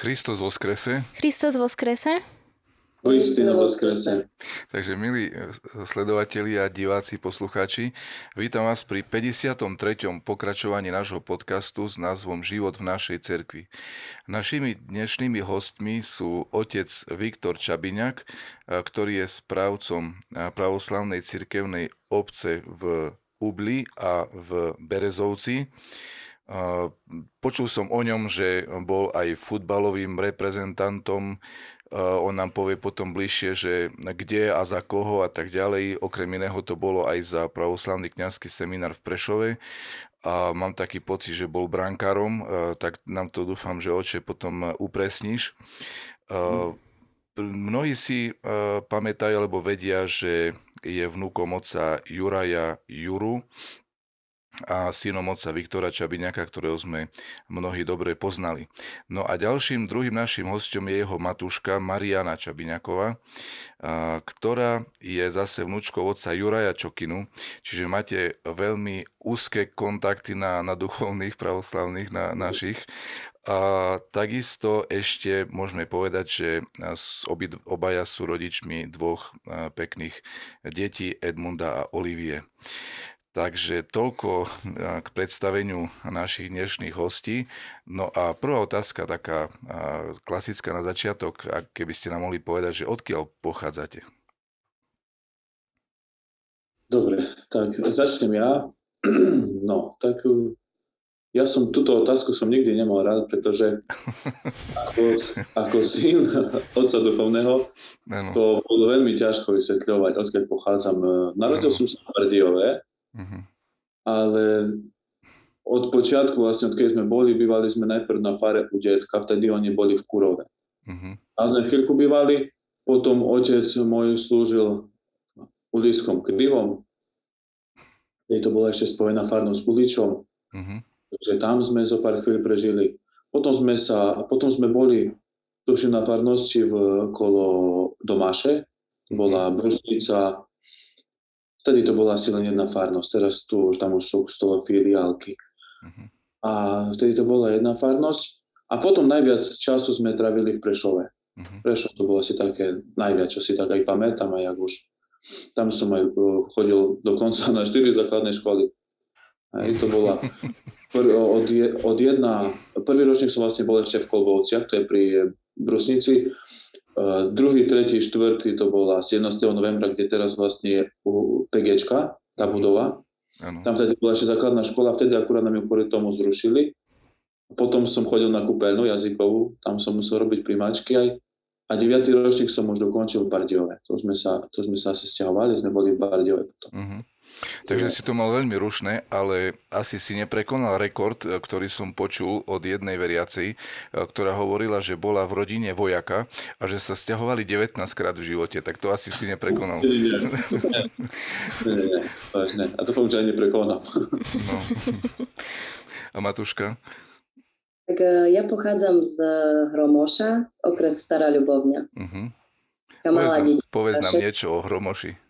Christus voskrese. Christus voskrese. Uistinu voskrese. Takže milí eh, sledovatelia, diváci, poslucháči, vítam vás pri 53. pokračovaní nášho podcastu s názvom Život v našej cerkvi. Našimi dnešnými hostmi sú otec Viktor Čabiňak, eh, ktorý je správcom eh, pravoslavnej cirkevnej obce v Ubli a v Berezovci. Počul som o ňom, že bol aj futbalovým reprezentantom on nám povie potom bližšie, že kde a za koho a tak ďalej. Okrem iného to bolo aj za pravoslavný kňazský seminár v Prešove a mám taký pocit, že bol brankárom, tak nám to dúfam, že oče potom upresníš. Mnohí si pamätajú alebo vedia, že je vnúkom oca Juraja Juru, a synom otca Viktora Čabiňaka, ktorého sme mnohí dobre poznali. No a ďalším, druhým našim hostom je jeho matúška Mariana Čabiňaková, ktorá je zase vnúčkou otca Juraja Čokinu, čiže máte veľmi úzke kontakty na, na duchovných pravoslavných, na našich. A takisto ešte môžeme povedať, že obaja sú rodičmi dvoch pekných detí Edmunda a Olivie. Takže toľko k predstaveniu našich dnešných hostí. No a prvá otázka, taká klasická na začiatok, ak keby ste nám mohli povedať, že odkiaľ pochádzate? Dobre, tak začnem ja. No, tak eh, ja som túto otázku som nikdy nemal rád, pretože ako, ako syn otca duchovného to bolo veľmi ťažko vysvetľovať, odkiaľ pochádzam. Narodil som sa v Brdiove, Uh-huh. Ale od počiatku, vlastne odkedy sme boli, bývali sme najprv na pare u detka, vtedy oni boli v Kurove. Uh-huh. A sme chvíľku bývali, potom otec môj slúžil u Lískom krivom, to bola ešte spojená farnou s Uličom, uh-huh. takže tam sme zo pár chvíľ prežili. Potom sme, sa, potom sme boli tuším na farnosti v, kolo Domaše, bola Brusnica, Vtedy to bola asi len jedna farnosť, teraz tu tam už sú z toho filiálky. Uh-huh. A vtedy to bola jedna farnosť. A potom najviac času sme travili v Prešove. Uh-huh. Prešov to bolo asi také najviac, čo si tak aj pamätám, aj už tam som aj e, chodil dokonca na 4 základné školy. Aj to bola pr- od, od jedna, prvý ročník som vlastne bol ešte v Kolbovciach, to je pri Brusnici Uh, druhý, tretí, štvrtý to bola 17. novembra, kde teraz vlastne je PGčka, tá budova. Ano. Tam vtedy bola ešte základná škola, vtedy akurát nám ju kvôli tomu zrušili. Potom som chodil na kúpeľnú jazykovú, tam som musel robiť primáčky aj. A 9. ročník som už dokončil v Bardiove. To sme sa, to sme sa asi stiahovali, sme boli v Bardiove potom. Uh-huh. Takže si to mal veľmi rušné, ale asi si neprekonal rekord, e, ktorý som počul od jednej veriacej, e, ktorá hovorila, že bola v rodine vojaka a že sa stiahovali 19 krát v živote. Tak to asi si neprekonal. Nie, nie, nie, nie. A to že aj neprekonal. No. A Matuška? Tak e, ja pochádzam z Hromoša, okres Stará Ľubovňa. Uh-huh. Povedz, nám, povedz nám niečo o Hromoši.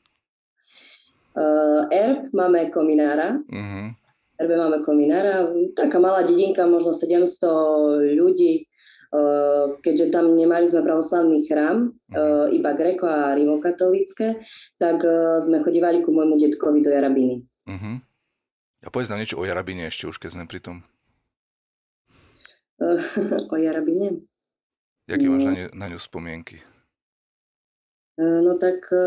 Uh, Erb máme kominára. Uh-huh. Erbe máme kominára. Taká malá dedinka, možno 700 ľudí. Uh, keďže tam nemali sme pravoslavný chrám, uh, iba greko a rimokatolické, tak uh, sme chodívali ku môjmu detkovi do Jarabiny. Uh-huh. A povedz nám niečo o Jarabine ešte už, keď sme pri tom. O Jarabine? Jaký no. máš na ňu, na ňu spomienky? E, no tak e,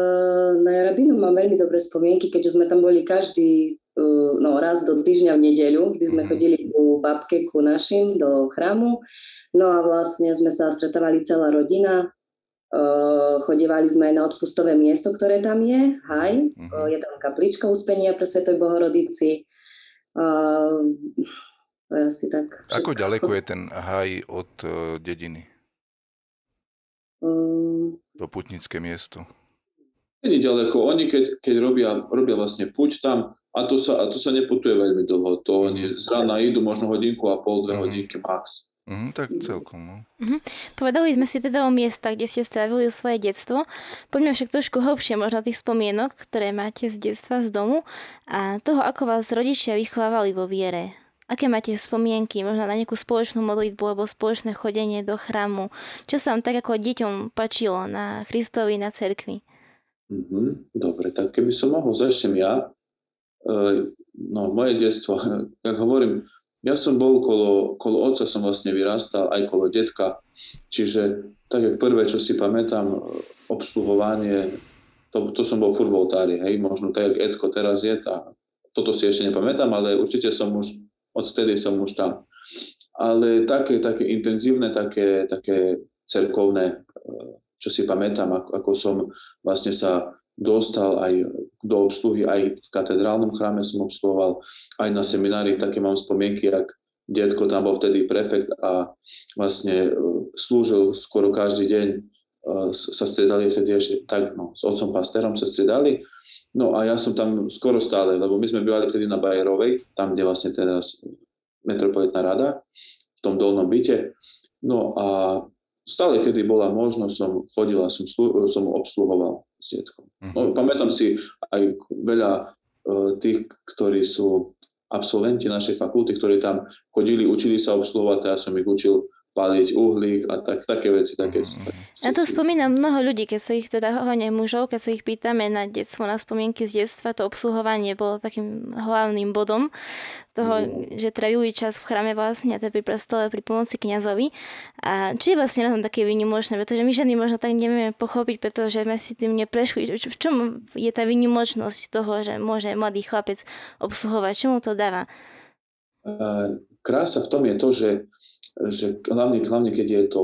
na Jarabinu mám veľmi dobré spomienky, keďže sme tam boli každý e, no, raz do týždňa v nedeľu, kdy sme mhm. chodili ku babke, ku našim do chrámu. No a vlastne sme sa stretávali celá rodina, chodívali sme aj na odpustové miesto, ktoré tam je, haj, uh-huh. je tam kaplička uspenia pre Svetoj Bohorodici. To je asi tak. Všetko. Ako ďaleko je ten haj od dediny? Um, to putnické miesto? Není ďaleko. Oni keď, keď robia, robia vlastne puť tam, a to sa, a to sa neputuje veľmi dlho. To oni z rána idú možno hodinku a pol, dve mm. hodinky max. Mm, tak celkom. No. Mm-hmm. Povedali sme si teda o miestach, kde ste strávili svoje detstvo. Poďme však trošku hlbšie možno tých spomienok, ktoré máte z detstva, z domu a toho, ako vás rodičia vychovávali vo viere. Aké máte spomienky, možno na nejakú spoločnú modlitbu alebo spoločné chodenie do chrámu? Čo sa vám tak ako deťom pačilo na Kristovi, na cerkvi? Mm-hmm. Dobre, tak keby som mohol, začnem ja. E, no, moje detstvo, jak hovorím, ja som bol kolo, kolo otca, som vlastne vyrastal, aj kolo detka, čiže tak jak prvé, čo si pamätám, obsluhovanie, to, to som bol furt v oltári, hej, možno tak, jak Edko teraz je, tá, toto si ešte nepamätám, ale určite som už odtedy som už tam. Ale také, také intenzívne, také, také cerkovné, eh, čo si pamätám, ako, ako som vlastne sa dostal aj do obsluhy, aj v katedrálnom chráme som obsluhoval, aj na seminári, také mám spomienky, ak detko tam bol vtedy prefekt a vlastne eh, slúžil skoro každý deň, sa stredali vtedy ešte tak, no, s otcom pasterom sa stredali No a ja som tam skoro stále, lebo my sme bývali vtedy na Bajerovej, tam, kde vlastne teraz metropolitná rada, v tom dolnom byte. No a stále, kedy bola možnosť, som chodil a som, som obsluhoval s detkom. No, mhm. pamätám si aj veľa uh, tých, ktorí sú absolventi našej fakulty, ktorí tam chodili, učili sa obsluhovať, ja som ich učil paliť uhlík a tak, také veci. Také, mm-hmm. tak, ja to spomínam mnoho ľudí, keď sa ich teda hlavne mužov, keď sa ich pýtame na detstvo, na spomienky z detstva, to obsluhovanie bolo takým hlavným bodom toho, mm. že trávili čas v chrame vlastne a teda pri prestole pri pomoci kňazovi. A či je vlastne na tom také výnimočné, pretože my ženy možno tak nevieme pochopiť, pretože sme si tým neprešli. V čom je tá výnimočnosť toho, že môže mladý chlapec obsluhovať? Čomu to dáva? Krása v tom je to, že že hlavne, hlavne keď je to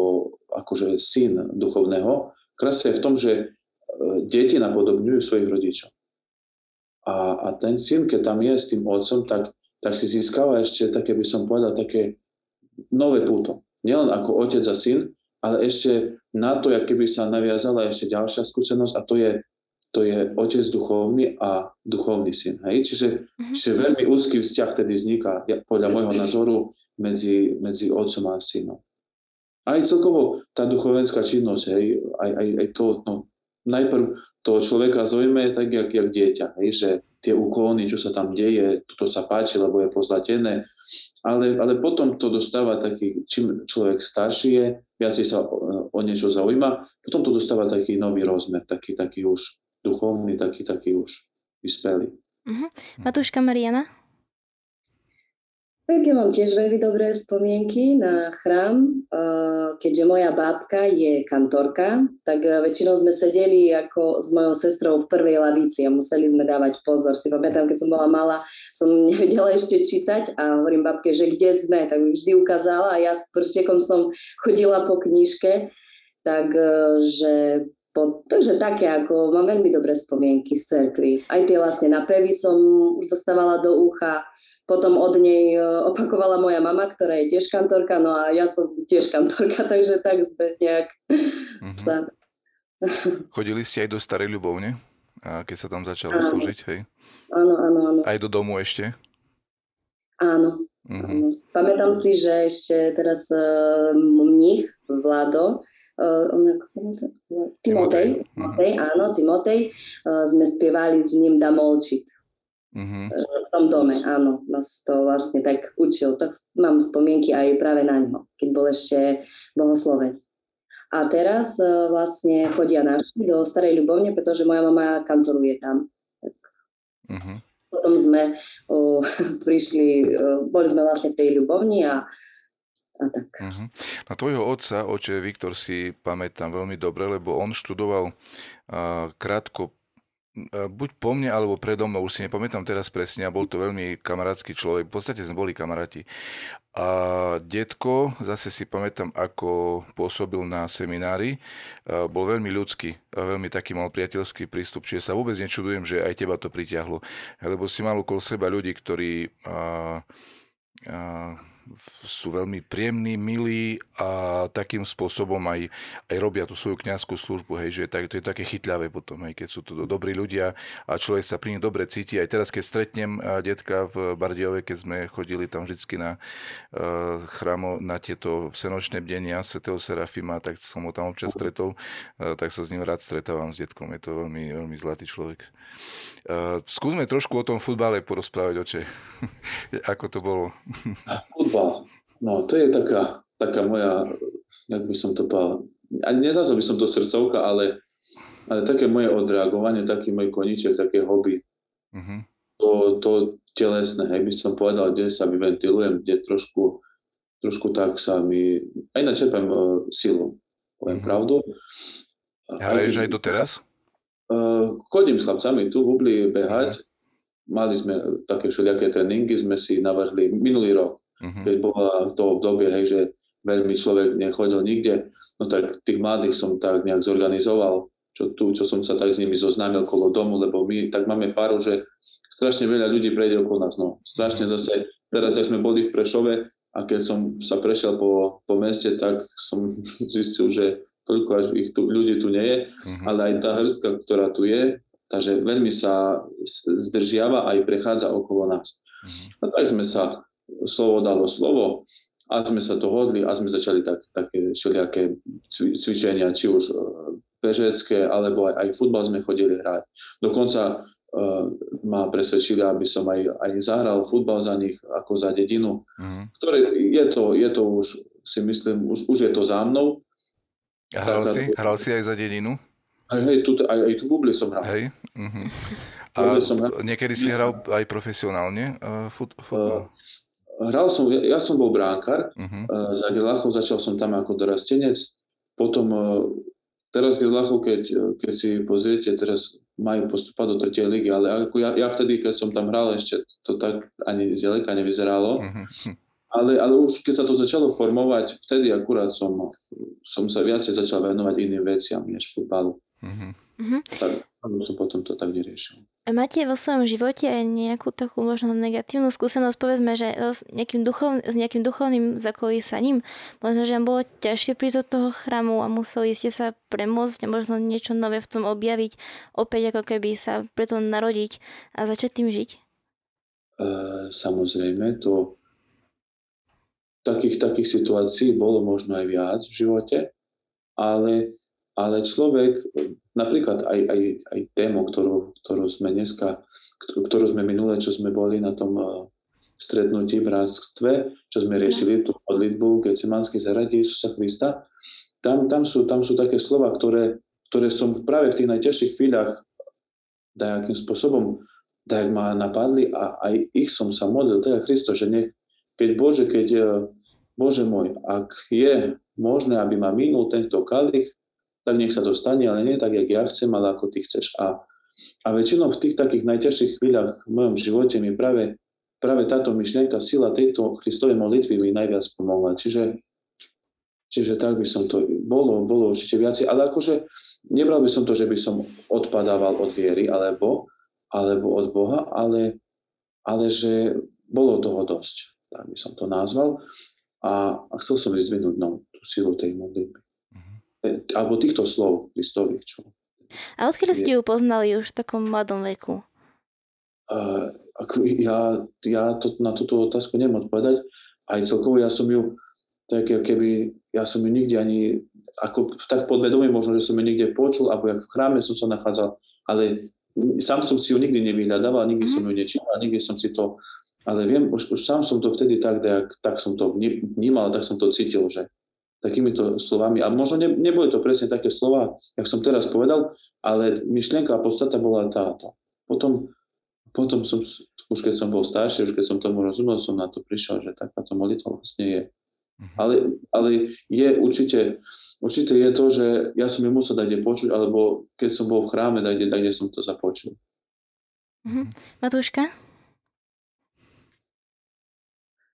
akože syn duchovného, krása je v tom, že e, deti napodobňujú svojich rodičov. A, a ten syn, keď tam je s tým otcom, tak, tak si získava ešte také, by som povedal, také nové púto. Nielen ako otec a syn, ale ešte na to, keby sa naviazala ešte ďalšia skúsenosť a to je to je otec duchovný a duchovný syn. Hej? Čiže, mm-hmm. čiže veľmi úzky vzťah tedy vzniká, podľa môjho názoru, medzi, medzi otcom a synom. Aj celkovo tá duchovenská činnosť, hej, aj, aj, aj to, no, najprv toho človeka zaujíma tak, jak, jak dieťa, hej, že tie úklony, čo sa tam deje, toto sa páči, lebo je pozlatené, ale, ale potom to dostáva taký, čím človek starší je, viacej sa o, o niečo zaujíma, potom to dostáva taký nový rozmer, taký, taký už duchovný, taký, taký už vyspelý. Uh-huh. Matúška Mariana? Tak ja mám tiež veľmi dobré spomienky na chrám. Keďže moja bábka je kantorka, tak väčšinou sme sedeli ako s mojou sestrou v prvej lavíci a museli sme dávať pozor. Si pamätám, keď som bola malá, som nevedela ešte čítať a hovorím babke, že kde sme, tak mi vždy ukázala a ja s prstekom som chodila po knižke, takže takže také, ako mám veľmi dobré spomienky z cerkvy. Aj tie vlastne napevy som už dostávala do ucha, potom od nej e, opakovala moja mama, ktorá je tiež kantorka, no a ja som tiež kantorka, takže tak sme nejak mm-hmm. sa... Chodili ste aj do Starej Ľubovne, keď sa tam začalo áno. slúžiť, hej? Áno, áno, áno. Aj do domu ešte? Áno. Mm-hmm. áno. Pamätám si, že ešte teraz uh, mních Vlado, uh, ako sa Timotej, Timotej, Timotej, áno, Timotej, uh, sme spievali s ním Damolčit. Mm-hmm. V tom dome, áno, nás to vlastne tak učil. Tak mám spomienky aj práve na ňo, keď bol ešte bohoslovec. A teraz uh, vlastne chodia naši do Starej Ľubovne, pretože moja mama kantoruje tam. Tak mm-hmm. Potom sme uh, prišli, uh, boli sme vlastne v tej Ľubovni a a tak. Uh-huh. Na tvojho otca, oče Viktor, si pamätám veľmi dobre, lebo on študoval uh, krátko buď po mne, alebo predo mnou, už si nepamätám teraz presne, a bol to veľmi kamarátsky človek, v podstate sme boli kamaráti. A detko, zase si pamätám, ako pôsobil na seminári, bol veľmi ľudský, veľmi taký mal priateľský prístup, čiže sa vôbec nečudujem, že aj teba to pritiahlo, lebo si mal okolo seba ľudí, ktorí a, a, sú veľmi príjemní, milí a takým spôsobom aj, aj robia tú svoju kňazskú službu, hej, že to je také chytľavé potom, hej, keď sú to dobrí ľudia a človek sa pri nich dobre cíti. Aj teraz, keď stretnem detka v Bardiove, keď sme chodili tam vždy na uh, chrámo, na tieto senočné bdenia svätého Serafima, tak som ho tam občas stretol, uh, tak sa s ním rád stretávam s detkom. Je to veľmi, veľmi zlatý človek. Uh, skúsme trošku o tom futbale porozprávať, oče. Ako to bolo? No, to je taká, taká moja, jak by som to povedal, ani nezazal by som to srdcovka, ale, ale také moje odreagovanie, taký môj koníček, také hobby. Uh-huh. To, to telesné, hej, by som povedal, kde sa vyventilujem, kde trošku, trošku tak sa mi, aj načerpem uh, silu, poviem uh-huh. pravdu. Hraješ aj, aj doteraz? Uh, chodím s chlapcami tu v Hubli behať, uh-huh mali sme také všelijaké tréningy, sme si navrhli minulý rok, uh-huh. keď bola to obdobie, hej, že veľmi človek nechodil nikde, no tak tých mladých som tak nejak zorganizoval, čo tu, čo som sa tak s nimi zoznámil kolo domu, lebo my tak máme paru, že strašne veľa ľudí prejde okolo nás, no strašne zase, teraz ak sme boli v Prešove a keď som sa prešiel po, po meste, tak som zistil, že toľko až ich tu, ľudí tu nie je, uh-huh. ale aj tá hrstka, ktorá tu je, Takže veľmi sa zdržiava aj prechádza okolo nás. Mm-hmm. A tak sme sa, slovo dalo slovo a sme sa dohodli a sme začali tak, také všelijaké cvičenia, či už e, bežecké, alebo aj, aj futbal sme chodili hrať. Dokonca uh, ma presvedčili, aby som aj, aj zahral futbal za nich, ako za dedinu. Mm-hmm. Ktoré je to, je to už, si myslím, už, už je to za mnou. A hral, tak, si? hral si aj za dedinu? Aj, hej, tu, aj, aj tu v Ubli som hral. Hej. Uh-huh. A som hral. niekedy si hral aj profesionálne uh, fut, futbal? Uh, hral som, ja, ja som bol bránkar, uh-huh. uh, za Gelachov začal som tam ako dorastenec, potom uh, teraz Gelachov, keď, keď si pozriete, teraz majú postupať do tretej ligy, ale ako ja, ja vtedy, keď som tam hral, ešte to tak ani zďaleka nevyzeralo. Uh-huh. Ale, ale už keď sa to začalo formovať, vtedy akurát som, som sa viacej začal venovať iným veciam než futbalu. Mm-hmm. Tak som potom to tak vyriešil. A máte vo svojom živote aj nejakú takú možno negatívnu skúsenosť, povedzme, že s nejakým, duchov, s nejakým duchovným zakolísaním? Možno, že vám bolo ťažšie prísť do toho chrámu a museli ste sa premôcť a možno niečo nové v tom objaviť, opäť ako keby sa preto narodiť a začať tým žiť? Uh, samozrejme, to takých, takých situácií bolo možno aj viac v živote, ale ale človek, napríklad aj, aj, aj tému, ktorú, ktorú sme dneska, ktorú sme minule, čo sme boli na tom uh, stretnutí v Rastve, čo sme riešili tú modlitbu Gecemanskej zaradí Isusa Krista, tam, tam, sú, tam sú také slova, ktoré, ktoré som práve v tých najťažších chvíľach nejakým spôsobom tak ma napadli a aj ich som sa modlil, teda Kristo, že nech, keď Bože, keď e, Bože môj, ak je možné, aby ma minul tento kalich, tak nech sa to stane, ale nie tak, jak ja chcem, ale ako ty chceš. A, a väčšinou v tých takých najťažších chvíľach v mojom živote mi práve, práve táto myšlienka, sila tejto Kristovej modlitvy mi najviac pomohla. Čiže, čiže tak by som to, bolo, bolo určite viacej, ale akože nebral by som to, že by som odpadával od viery alebo, alebo od Boha, ale, ale že bolo toho dosť, tak by som to nazval. A, a chcel som vyzvinúť no, tú silu tej modlitby alebo týchto slov Kristových. Čo a odkedy ste ju poznali už v takom mladom veku? Uh, ako ja, ja to, na túto otázku nemôžem odpovedať. Aj celkovo ja som ju, tak keby, ja som ju nikdy ani, ako tak podvedomie možno, že som ju nikde počul, alebo jak v chráme som sa nachádzal, ale sám som si ju nikdy nevyhľadával, nikdy mm. som ju nečítal, nikdy som si to, ale viem, už, už sám som to vtedy tak, tak, tak som to vnímal, tak som to cítil, že, takýmito slovami. A možno ne, neboli to presne také slova, jak som teraz povedal, ale myšlienka a podstata bola táto. Potom, potom som, už keď som bol starší, už keď som tomu rozumel, som na to prišiel, že takáto molitva vlastne je. Mhm. Ale, ale je určite, určite je to, že ja som ju musel dať počuť, alebo keď som bol v chráme, dať, kde som to započul. Mhm. Matúška?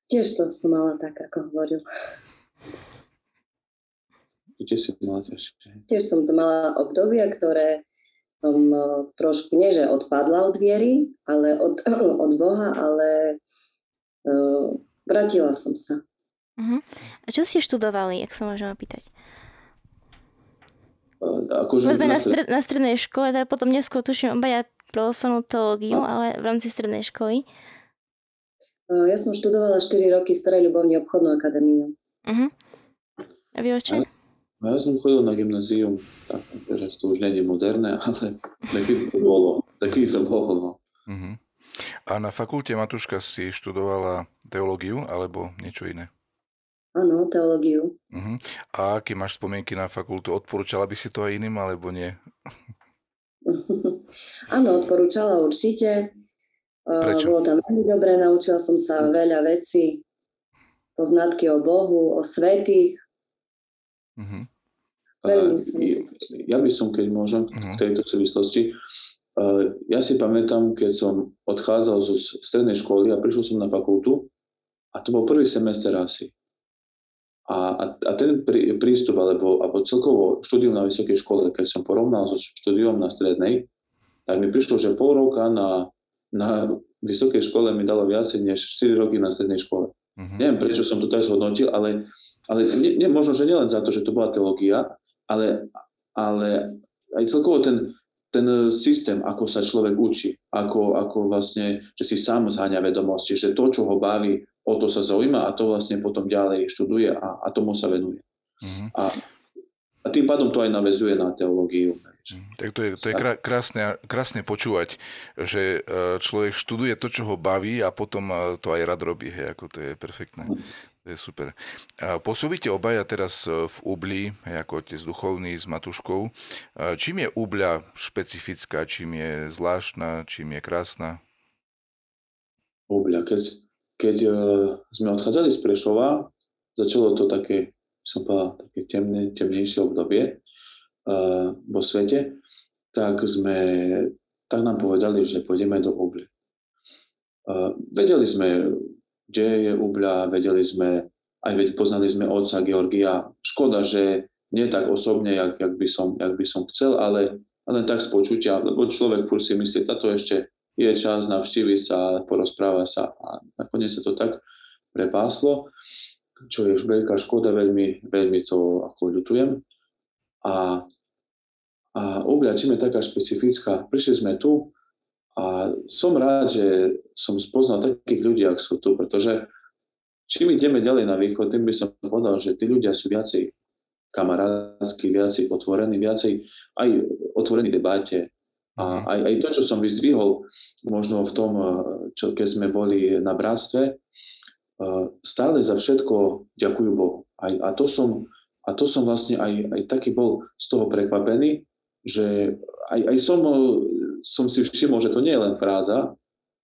Tiež som, som mala tak, ako hovoril. Kde si mala ťažšie? Tiež som to mala obdobia, ktoré som e, trošku, nie že odpadla od viery, ale od, od Boha, ale uh, vrátila som sa. Uh-huh. A čo ste študovali, ak sa môžem opýtať? Akože Povedzme na, stred, na strednej škole, teda potom neskôr tuším obaja pravoslavnú teológiu, no. ale v rámci strednej školy. Ja som študovala 4 roky Starej ľubovne obchodnú akadémiu. Uh-huh. A vy oče? A ja som chodil na gymnázium, tak teraz to už nie je moderné, ale taký to bolo. Taký to bolo. No. Uh-huh. A na fakulte Matuška si študovala teológiu alebo niečo iné? Áno, teológiu. Uh-huh. A aké máš spomienky na fakultu? Odporúčala by si to aj iným, alebo nie? Áno, odporúčala určite. Prečo? Bolo tam veľmi dobré, naučila som sa veľa vecí, poznatky o Bohu, o svetých. Uh-huh. Ja by som, keď môžem, v tejto súvislosti, ja si pamätám, keď som odchádzal zo strednej školy a prišiel som na fakultu a to bol prvý semester asi. A, a, a ten prí, prístup, alebo, alebo celkovo štúdium na vysokej škole, keď som porovnal so štúdiom na strednej, tak mi prišlo, že pol roka na, na vysokej škole mi dalo viacej než 4 roky na strednej škole. Uh-huh. Neviem, prečo som to tak zhodnotil, ale, ale nie, nie, možno, že nielen za to, že to bola teológia, ale, ale aj celkovo ten, ten systém, ako sa človek učí, ako, ako vlastne, že si sám zháňa vedomosti, že to, čo ho baví, o to sa zaujíma a to vlastne potom ďalej študuje a, a tomu sa venuje. Uh-huh. A, a tým pádom to aj navezuje na teológiu. Mhm. Tak to je, to je krásne, krásne počúvať, že e, človek študuje to, čo ho baví a potom e, to aj rád robí. Hej, ako to je perfektné. To je super. Pôsobíte obaja teraz e, v Ubli, ako otec duchovný s Matuškou. Čím je Ubľa špecifická, čím je zvláštna, čím je krásna? Ubľa, keď, keď uh, sme odchádzali z Prešova, začalo to také, som povedal, také temné, temnejšie obdobie uh, vo svete, tak sme, tak nám povedali, že pôjdeme do Ubly. Uh, vedeli sme, kde je Ubľa, vedeli sme, aj veď poznali sme otca Georgia. Škoda, že nie tak osobne, jak, jak, by, som, jak by som chcel, ale, ale tak z počutia, lebo človek furt si myslí, táto ešte je čas, navštívi sa, porozpráva sa a nakoniec sa to tak prepáslo, čo je už veľká škoda, veľmi, veľmi to ako ľutujem. A, a obľa, čím je taká špecifická, prišli sme tu a som rád, že som spoznal takých ľudí, ak sú tu, pretože čím ideme ďalej na východ, tým by som povedal, že tí ľudia sú viacej kamarátsky, viacej otvorení, viacej aj otvorení debate, a aj, aj to, čo som vyzdvihol, možno v tom, čo keď sme boli na bratstve, eh, stále za všetko ďakujú Bohu. Aj, a, to som, a to som vlastne aj, aj taký bol z toho prekvapený, že aj, aj som, eh, som si všimol, že to nie je len fráza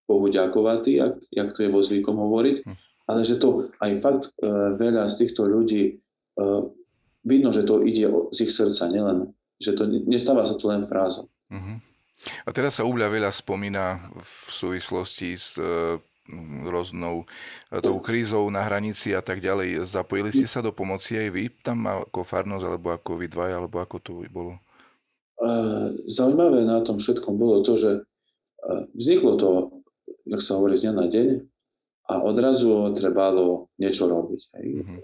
Bohu ďakovatý, jak, jak to je vo zvykom hovoriť, hm. ale že to aj fakt uh, veľa z týchto ľudí uh, vidno, že to ide z ich srdca, nielen, že to nestáva sa to len frázou. Uh-huh. A teraz sa Ubľa veľa spomína v súvislosti s e, rôznou e, tou krízou na hranici a tak ďalej. Zapojili ste sa do pomoci aj vy tam ako farnosť, alebo ako vy dvaja, alebo ako to bolo? Zaujímavé na tom všetkom bolo to, že vzniklo to, jak sa hovorí, z dňa na deň a odrazu trebalo niečo robiť. Hej. Mm-hmm.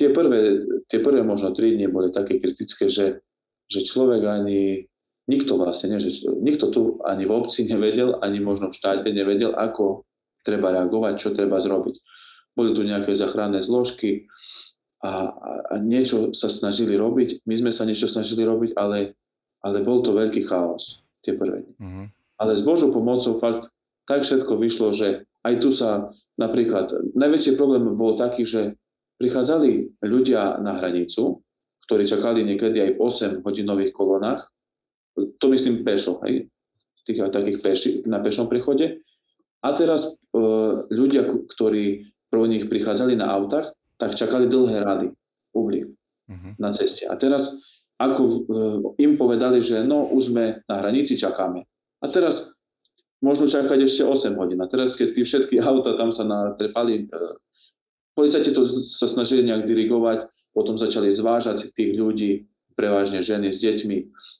Tie, prvé, tie prvé možno tri dni boli také kritické, že, že človek ani nikto vlastne, nie, že nikto tu ani v obci nevedel, ani možno v štáte nevedel, ako treba reagovať, čo treba zrobiť. Boli tu nejaké zachranné zložky a, a niečo sa snažili robiť. My sme sa niečo snažili robiť, ale, ale bol to veľký chaos, tie prvé mm-hmm. Ale s Božou pomocou fakt tak všetko vyšlo, že aj tu sa napríklad, najväčší problém bol taký, že prichádzali ľudia na hranicu, ktorí čakali niekedy aj v 8 hodinových kolonách to myslím pešo, hej, tých takých peši, na pešom prechode. A teraz e, ľudia, ktorí pro nich prichádzali na autách, tak čakali dlhé rady, ubli uh-huh. na ceste. A teraz, ako e, im povedali, že no, už sme na hranici, čakáme. A teraz môžu čakať ešte 8 hodín. A teraz, keď tí všetky auta tam sa natrepali, e, policajti to sa snažili nejak dirigovať, potom začali zvážať tých ľudí, prevažne ženy s deťmi,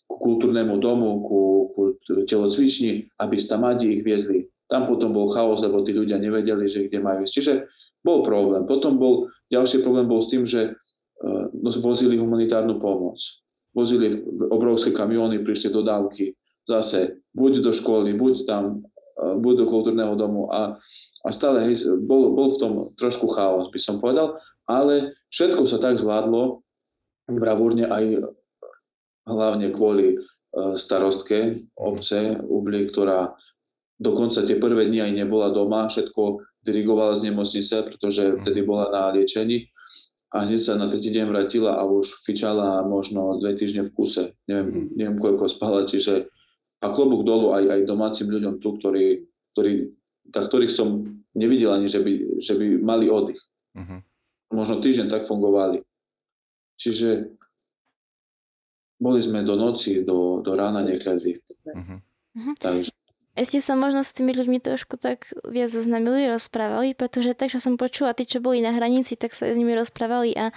ku kultúrnemu domu, ku, ku telocvični, aby stamadi ich viezli tam potom bol chaos, lebo tí ľudia nevedeli, že kde majú ísť. Čiže bol problém. Potom bol, ďalší problém bol s tým, že uh, vozili humanitárnu pomoc. Vozili obrovské kamióny, prišli dodávky, zase buď do školy, buď tam, uh, buď do kultúrneho domu. A, a stále hej, bol, bol v tom trošku chaos, by som povedal, ale všetko sa tak zvládlo bravúrne aj hlavne kvôli uh, starostke obce Ubli, ktorá dokonca tie prvé dni aj nebola doma, všetko dirigovala z nemocnice, pretože mhm. vtedy bola na liečení a hneď sa na tretí deň vrátila a už fičala možno dve týždne v kuse. Neviem, mhm. neviem koľko spala, čiže a klobúk dolu aj, aj domácim ľuďom tu, ktorí, ktorí, tak, ktorých som nevidel ani, že by, že by mali oddych. Uh-huh. Možno týždeň tak fungovali. Čiže boli sme do noci, do, do rána niekedy. Uh-huh. Takže ste sa možno s tými ľuďmi trošku tak viac zoznamili, rozprávali, pretože tak, čo som počula, tí, čo boli na hranici, tak sa s nimi rozprávali a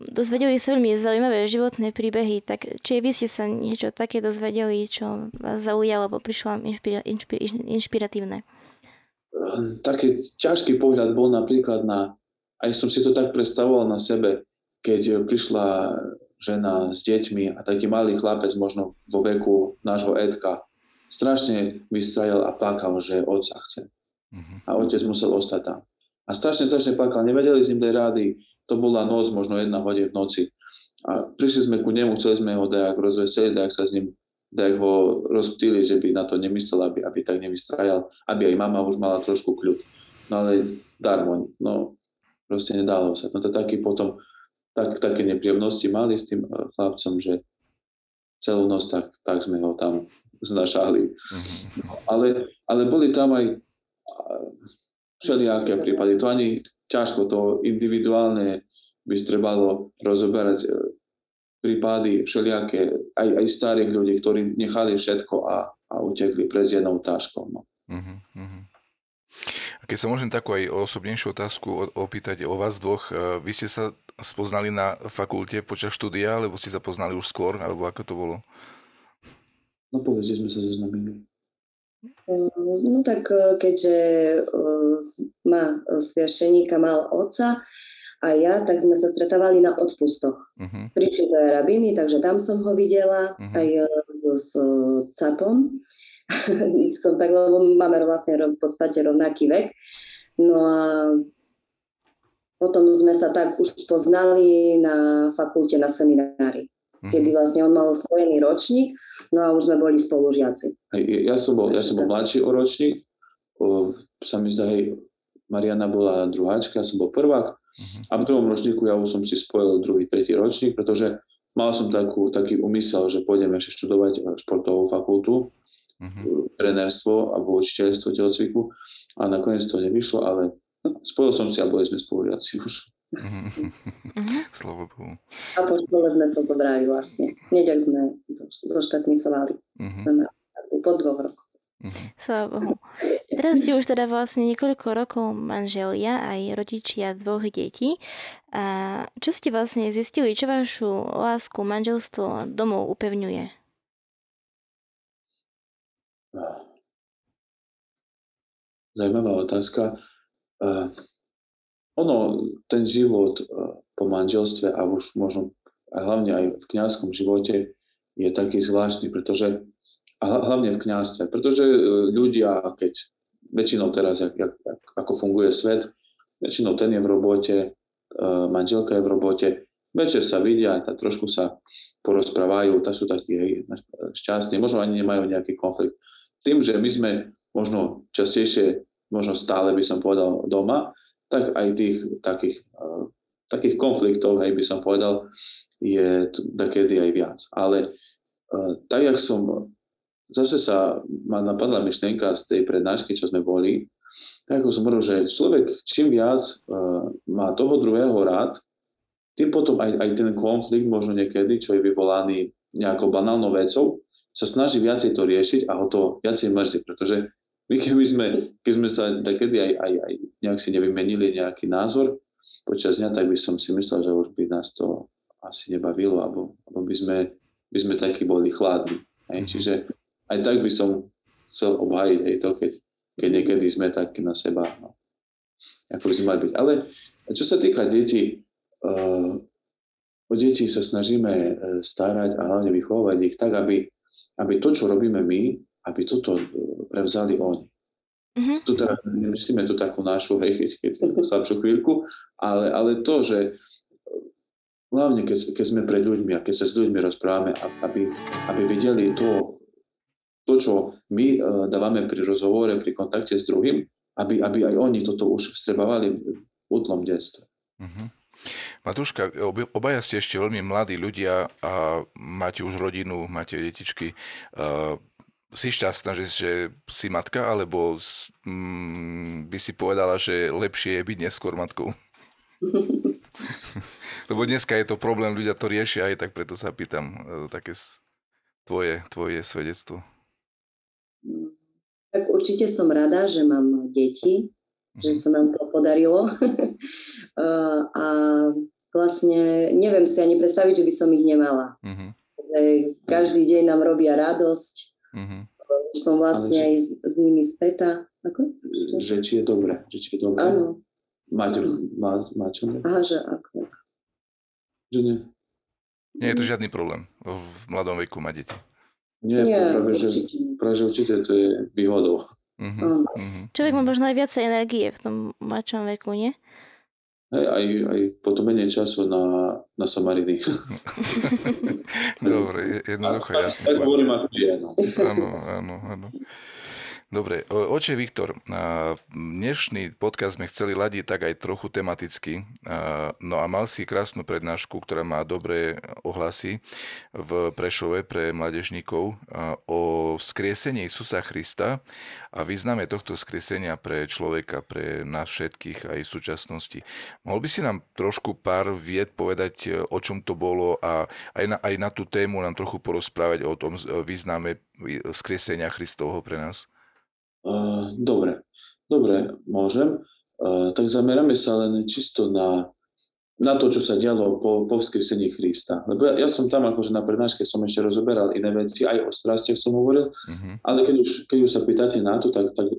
dozvedeli sa veľmi zaujímavé životné príbehy, tak či vy ste sa niečo také dozvedeli, čo vás zaujalo, alebo prišlo vám inšpira- inšpira- inšpiratívne? Ehm, taký ťažký pohľad bol napríklad na, aj som si to tak predstavoval na sebe, keď prišla žena s deťmi a taký malý chlapec, možno vo veku nášho Edka, strašne vystrajal a plakal, že otca chce. Uh-huh. A otec musel ostať tam. A strašne, strašne plakal. Nevedeli s ním dať rády. To bola noc, možno jedna hodina v noci. A prišli sme ku nemu, chceli sme ho dajak rozveseliť, dajak sa s ním dajak ho rozptýli, že by na to nemyslel, aby, aby tak nevystrajal, aby aj mama už mala trošku kľud. No ale darmo, no proste nedalo sa. No to taký potom, tak, také nepríjemnosti mali s tým eh, chlapcom, že celú noc tak, tak sme ho tam znašali. Uh-huh. Ale, ale boli tam aj všelijaké prípady. To ani ťažko, to individuálne by trebalo rozoberať e, prípady všelijaké, aj, aj starých ľudí, ktorí nechali všetko a, a utekli pre jednou táškou. No. Uh-huh, uh-huh. A keď sa môžem takú aj osobnejšiu otázku opýtať o vás dvoch, e, vy ste sa spoznali na fakulte počas štúdia, alebo ste sa poznali už skôr, alebo ako to bolo? No povedz, sme sa zoznamili. No tak e, keďže e, má sviašeníka mal otca a ja, tak sme sa stretávali na odpustoch. Uh-huh. Prišli do rabiny, takže tam som ho videla uh-huh. aj e, s, s capom. Ich som tak, lebo máme vlastne v podstate rovnaký vek. No a potom sme sa tak už spoznali na fakulte na seminári. Kedy vlastne on mal spojený ročník, no a už sme boli spolužiaci. Ja som bol, ja som bol mladší o ročník, o, sa mi zdá, hej, Mariana bola druháčka, ja som bol prvák mm-hmm. a v druhom ročníku ja už som si spojil druhý, tretí ročník, pretože mal som takú, taký umysel, že pôjdem ešte študovať športovú fakultu, mm-hmm. trenérstvo alebo učiteľstvo telocviku a nakoniec to nevyšlo, ale spojil som si a boli sme spolužiaci už. Mm-hmm. Slovo Bohu. A po škole sme sa zobrali vlastne. Hneď sme zoštátnicovali. Mm-hmm. po dvoch rokoch. Slava Bohu. Teraz ste už teda vlastne niekoľko rokov manželia aj rodičia dvoch detí. A čo ste vlastne zistili? Čo vašu lásku, manželstvo domov upevňuje? Zajímavá otázka ono, ten život e, po manželstve a už možno a hlavne aj v kňazskom živote je taký zvláštny, pretože a hlavne v kňazstve, pretože e, ľudia, keď väčšinou teraz, jak, jak, ako funguje svet, väčšinou ten je v robote, e, manželka je v robote, večer sa vidia, tak trošku sa porozprávajú, tak sú takí šťastní, možno ani nemajú nejaký konflikt. Tým, že my sme možno častejšie, možno stále by som povedal doma, tak aj tých takých, uh, takých konfliktov, hej, by som povedal, je takedy aj viac. Ale uh, tak, jak som, zase sa ma napadla myšlienka z tej prednášky, čo sme boli, tak ako som hovoril, že človek čím viac uh, má toho druhého rád, tým potom aj, aj ten konflikt možno niekedy, čo je vyvolaný nejakou banálnou vecou, sa snaží viacej to riešiť a ho to viacej mrzí, pretože my keby sme, keď sme sa takedy aj, aj, aj nejak si nevymenili nejaký názor počas dňa, tak by som si myslel, že už by nás to asi nebavilo, alebo, alebo by, sme, by sme takí boli chladní. Hej. Mhm. Čiže aj tak by som chcel obhájiť aj to, keď keď niekedy sme takí na seba, no, ako by sme mali byť. Ale čo sa týka detí, uh, o deti sa snažíme e, starať a hlavne vychovávať ich tak, aby, aby to, čo robíme my, aby toto e, prevzali oni. Mm-hmm. Tu teda nemyslíme tu takú našu, keď slabšiu chvíľku, ale, ale to, že hlavne keď, keď sme pred ľuďmi a keď sa s ľuďmi rozprávame, aby, aby videli to, to, čo my uh, dávame pri rozhovore, pri kontakte s druhým, aby, aby aj oni toto už vstrebávali v útlom detstve. Mm-hmm. Matúška, obaja ste ešte veľmi mladí ľudia a máte už rodinu, máte detičky. Uh, si šťastná, že, že si matka, alebo mm, by si povedala, že lepšie je byť neskôr matkou? Lebo dneska je to problém, ľudia to riešia aj tak preto sa pýtam uh, také tvoje, tvoje svedectvo. Tak určite som rada, že mám deti, mm-hmm. že mhm. sa nám to podarilo. a vlastne neviem si ani predstaviť, že by som ich nemala. Mm-hmm. Každý deň nám robia radosť. Mm-hmm. Som vlastne že, aj s, s nimi späta. Ako? Že či je dobré. Že či je dobré. Áno. Máte, má, má čo? Aha, že ako. Že nie. Nie je to žiadny problém v mladom veku mať deti. Nie, Nie práve, že, práve, že určite to je výhodou. Uh-huh, uh-huh. Človek má možno aj viacej energie v tom mladšom veku, nie? Hej, aj, aj potom menej času na, na Samariny. Jednoducho, jasne. Tak hovorím, ako je. No. Áno, áno, áno. Dobre, oče Viktor, dnešný podcast sme chceli ladiť tak aj trochu tematicky. No a mal si krásnu prednášku, ktorá má dobré ohlasy v Prešove pre mladežníkov o skriesení Isusa Krista a význame tohto skriesenia pre človeka, pre nás všetkých aj v súčasnosti. Mohol by si nám trošku pár vied povedať, o čom to bolo a aj na, aj na tú tému nám trochu porozprávať o tom význame skriesenia Kristovho pre nás? Dobre, dobre, môžem. Uh, tak zameráme sa len čisto na, na to, čo sa dialo po, po vzkriesení Krista. Lebo ja, ja som tam akože na prednáške som ešte rozoberal iné veci, aj o strastiach som hovoril, uh-huh. ale keď už, keď už sa pýtate na to, tak, tak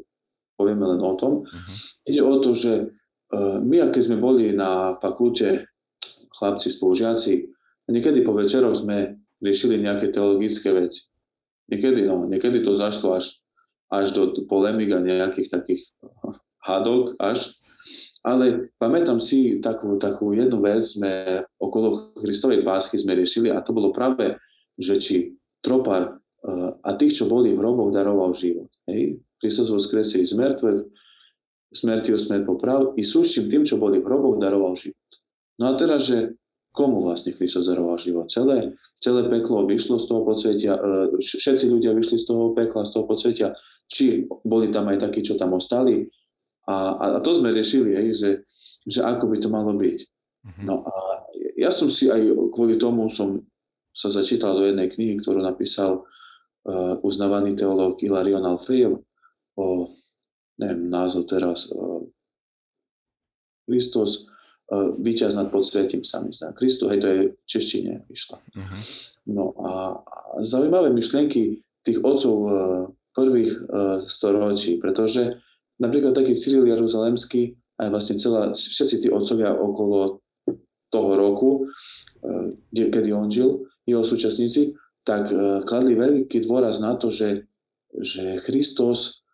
povieme len o tom. Uh-huh. Ide o to, že uh, my, keď sme boli na fakulte, chlapci, spolužiaci, niekedy po večeroch sme riešili nejaké teologické veci. Niekedy, no, niekedy to zašlo až až do polemik a nejakých takých hadok až. Ale pamätám si takú, takú jednu vec, sme okolo Kristovej pásky sme riešili a to bolo práve, že či tropar uh, a tých, čo boli v hroboch, daroval život. Hej? Kristus vo skresie z mŕtvych, smrti smrť poprav i súšťim tým, čo boli v hroboch, daroval život. No a teraz, že komu vlastne Kristus daroval život? Celé, celé peklo vyšlo z toho podsvetia, uh, všetci ľudia vyšli z toho pekla, z toho podsvetia, či boli tam aj takí, čo tam ostali. A, a to sme riešili, hej, že, že ako by to malo byť. Mm-hmm. No a ja som si aj kvôli tomu som sa začítal do jednej knihy, ktorú napísal uh, uznávaný teológ Ilarion Alfejev o, neviem, názov teraz, uh, Kristus, uh, víťaz nad podsvetím sa mi zdá. Kristus, hej, to je v češtine vyšla. Mm-hmm. No a, zaujímavé myšlienky tých otcov uh, prvých uh, storočí, pretože napríklad taký Cyril Jeruzalemský, aj vlastne celá, všetci tí otcovia okolo toho roku, kedy on žil, jeho súčasníci, tak kladli veľký dôraz na to, že, že Kristus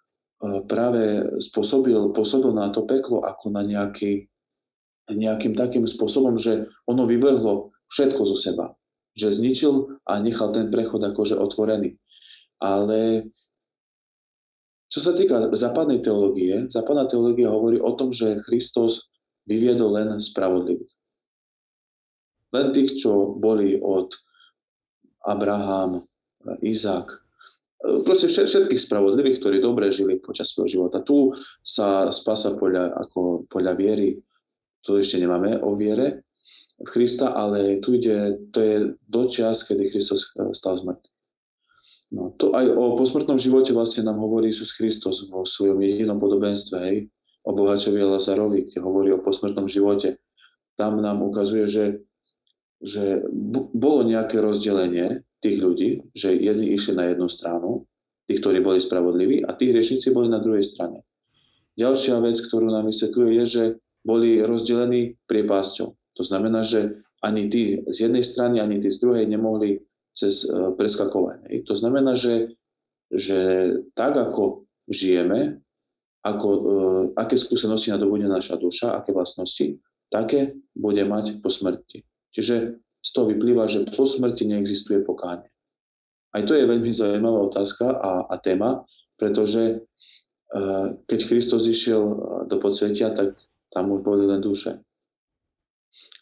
práve spôsobil, pôsobil na to peklo ako na nejaký, nejakým takým spôsobom, že ono vybrhlo všetko zo seba. Že zničil a nechal ten prechod akože otvorený. Ale čo sa týka západnej teológie, západná teológia hovorí o tom, že Kristus vyviedol len spravodlivých. Len tých, čo boli od Abraham, Izák, proste všetkých spravodlivých, ktorí dobre žili počas svojho života. Tu sa spasa podľa, ako podľa viery, to ešte nemáme o viere v Krista, ale tu ide, to je do čas, kedy Kristus stal z. No, to aj o posmrtnom živote vlastne nám hovorí Isus Kristus vo svojom jedinom podobenstve, hej, o bohačovi a Lazarovi, kde hovorí o posmrtnom živote. Tam nám ukazuje, že, že bolo nejaké rozdelenie tých ľudí, že jedni išli na jednu stranu tí, ktorí boli spravodliví a tí hriešnici boli na druhej strane. Ďalšia vec, ktorú nám vysvetľuje, je, že boli rozdelení priepásťou. To znamená, že ani tí z jednej strany, ani tí z druhej nemohli cez e, preskakovanie. To znamená, že, že tak ako žijeme, ako, uh, aké skúsenosti nadobudne naša duša, aké vlastnosti, také bude mať po smrti. Čiže z toho vyplýva, že po smrti neexistuje pokánie. Aj to je veľmi zaujímavá otázka a, a téma, pretože uh, keď Kristus išiel do podsvetia, tak tam už boli len duše.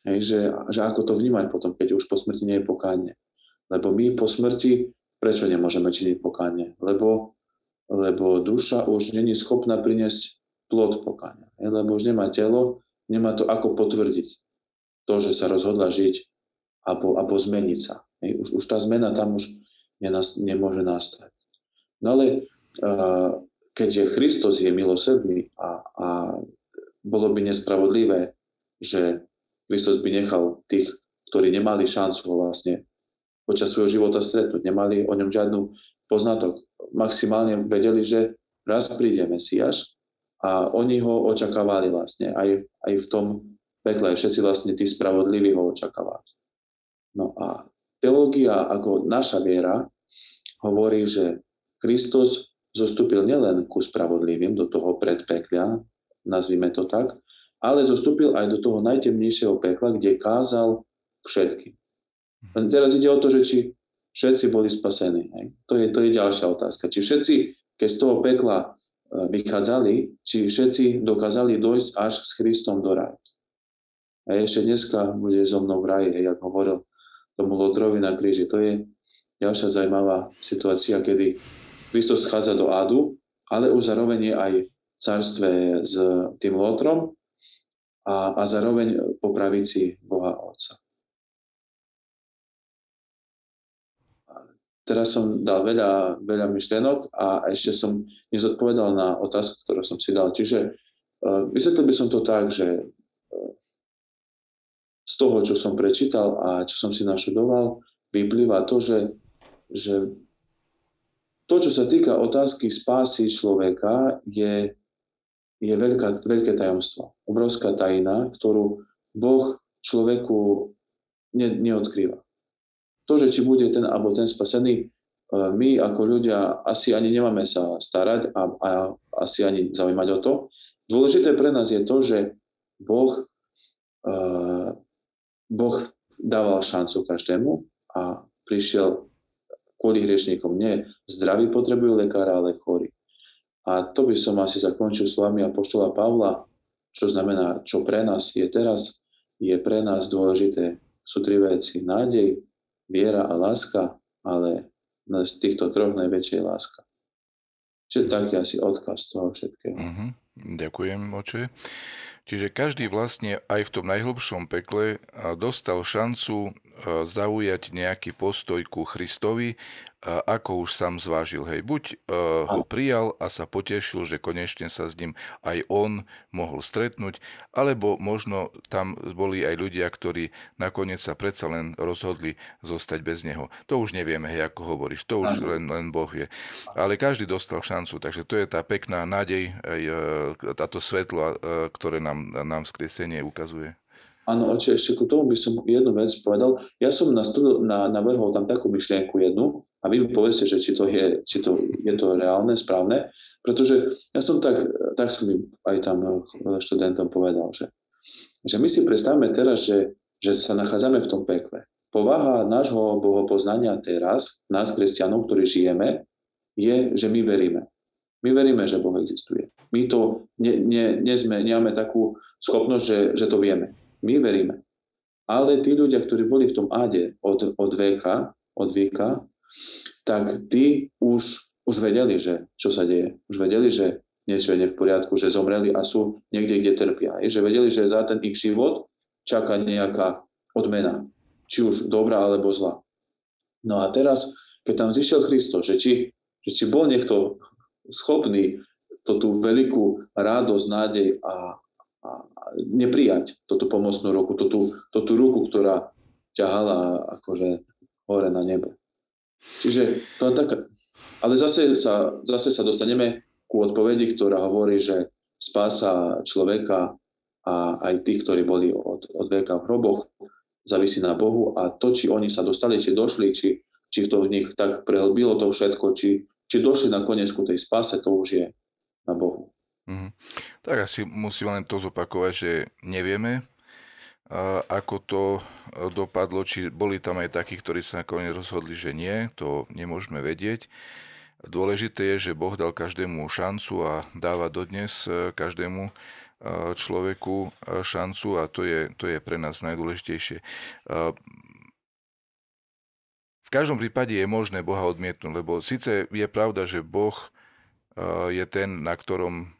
Hej, že, že ako to vnímať potom, keď už po smrti nie je pokánie. Lebo my po smrti, prečo nemôžeme činiť pokánie? Lebo lebo duša už není schopná priniesť plod pokáňa. Lebo už nemá telo, nemá to ako potvrdiť to, že sa rozhodla žiť alebo, alebo zmeniť sa. Už, už tá zmena tam už nenas, nemôže nastať. No ale uh, keďže Kristus je milosrdný a, a bolo by nespravodlivé, že Kristus by nechal tých, ktorí nemali šancu vlastne počas svojho života stretnúť, nemali o ňom žiadnu poznatok. Maximálne vedeli, že raz príde Mesiáš a oni ho očakávali vlastne aj, aj v tom pekle. Všetci vlastne tí spravodliví ho očakávali. No a teológia ako naša viera hovorí, že Kristus zostúpil nielen ku spravodlivým do toho predpeklia, nazvime to tak, ale zostúpil aj do toho najtemnejšieho pekla, kde kázal všetkým. Teraz ide o to, že či všetci boli spasení. Hej. To, je, to je ďalšia otázka. Či všetci, keď z toho pekla e, vychádzali, či všetci dokázali dojsť až s Kristom do raja. A ešte dneska bude so mnou v raji, jak hovoril tomu Lotrovi na kríži. To je ďalšia zaujímavá situácia, kedy Kristus schádza do Adu, ale už zároveň je aj carstve s tým Lotrom a, a zároveň po pravici Boha Otca. Teraz som dal veľa, veľa myšlenok a ešte som nezodpovedal na otázku, ktorú som si dal. Čiže uh, vysvetlil by som to tak, že uh, z toho, čo som prečítal a čo som si našudoval, vyplýva to, že, že to, čo sa týka otázky spásy človeka, je, je veľká, veľké tajomstvo. Obrovská tajina, ktorú Boh človeku ne, neodkrýva to, že či bude ten alebo ten spasený, e, my ako ľudia asi ani nemáme sa starať a, a asi ani zaujímať o to. Dôležité pre nás je to, že Boh, uh, boh dával šancu každému a prišiel kvôli hriešníkom. Nie zdraví potrebujú lekára, ale chorí. A to by som asi zakončil slovami apoštola Pavla, čo znamená, čo pre nás je teraz, je pre nás dôležité. Sú tri veci. Nádej, viera a láska, ale z týchto troch najväčšia láska. Čiže taký asi odkaz toho všetkého. Uh-huh. Ďakujem, oče. Čiže každý vlastne aj v tom najhlbšom pekle dostal šancu zaujať nejaký postoj ku Christovi ako už sám zvážil. Hej, buď uh, ho prijal a sa potešil, že konečne sa s ním aj on mohol stretnúť, alebo možno tam boli aj ľudia, ktorí nakoniec sa predsa len rozhodli zostať bez neho. To už nevieme, hej, ako hovoríš, to už len, len Boh vie. Ale každý dostal šancu, takže to je tá pekná nádej, aj, uh, táto svetlo, uh, ktoré nám, nám vzkriesenie ukazuje. Áno, oče, ešte ku tomu by som jednu vec povedal. Ja som na, na, navrhol tam takú myšlienku jednu a vy mi povedzte, že či to je, či to, je to reálne, správne, pretože ja som tak, tak som aj tam študentom povedal, že, že my si predstavme teraz, že, že sa nachádzame v tom pekle. Povaha nášho bohopoznania teraz, nás kresťanov, ktorí žijeme, je, že my veríme. My veríme, že Boh existuje. My to ne, ne, ne sme, nemáme takú schopnosť, že, že to vieme. My veríme. Ale tí ľudia, ktorí boli v tom áde od, od veka, od veka, tak tí už, už vedeli, že čo sa deje. Už vedeli, že niečo je v poriadku, že zomreli a sú niekde, kde trpia. Že vedeli, že za ten ich život čaká nejaká odmena. Či už dobrá alebo zlá. No a teraz, keď tam zišiel Kristus, že či, že či bol niekto schopný to tú veľkú radosť, nádej a, neprijať toto pomocnú ruku, toto, tú ruku, ktorá ťahala akože hore na nebo. Čiže to je taká, ale zase sa, zase sa dostaneme ku odpovedi, ktorá hovorí, že spása človeka a aj tých, ktorí boli od, od veka v hroboch, závisí na Bohu a to, či oni sa dostali, či došli, či, či to v nich tak prehlbilo to všetko, či, či došli nakoniec ku tej spáse, to už je na Bohu. Mm. Tak asi musím len to zopakovať, že nevieme, ako to dopadlo, či boli tam aj takí, ktorí sa nakoniec rozhodli, že nie, to nemôžeme vedieť. Dôležité je, že Boh dal každému šancu a dáva dodnes e, každému e, človeku e, šancu a to je, to je pre nás najdôležitejšie. V každom prípade je možné Boha odmietnúť, lebo síce je pravda, že Boh je ten, na ktorom,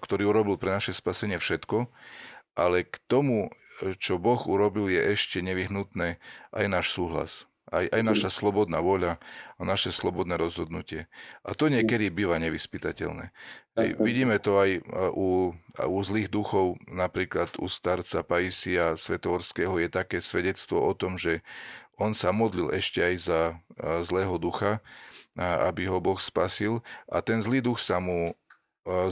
ktorý urobil pre naše spasenie všetko, ale k tomu, čo Boh urobil, je ešte nevyhnutné aj náš súhlas aj, aj naša slobodná voľa a naše slobodné rozhodnutie. A to niekedy býva nevyspytateľné. Hej, vidíme to aj u, u zlých duchov, napríklad u starca Paisia Svetohorského je také svedectvo o tom, že on sa modlil ešte aj za zlého ducha, aby ho Boh spasil a ten zlý duch sa mu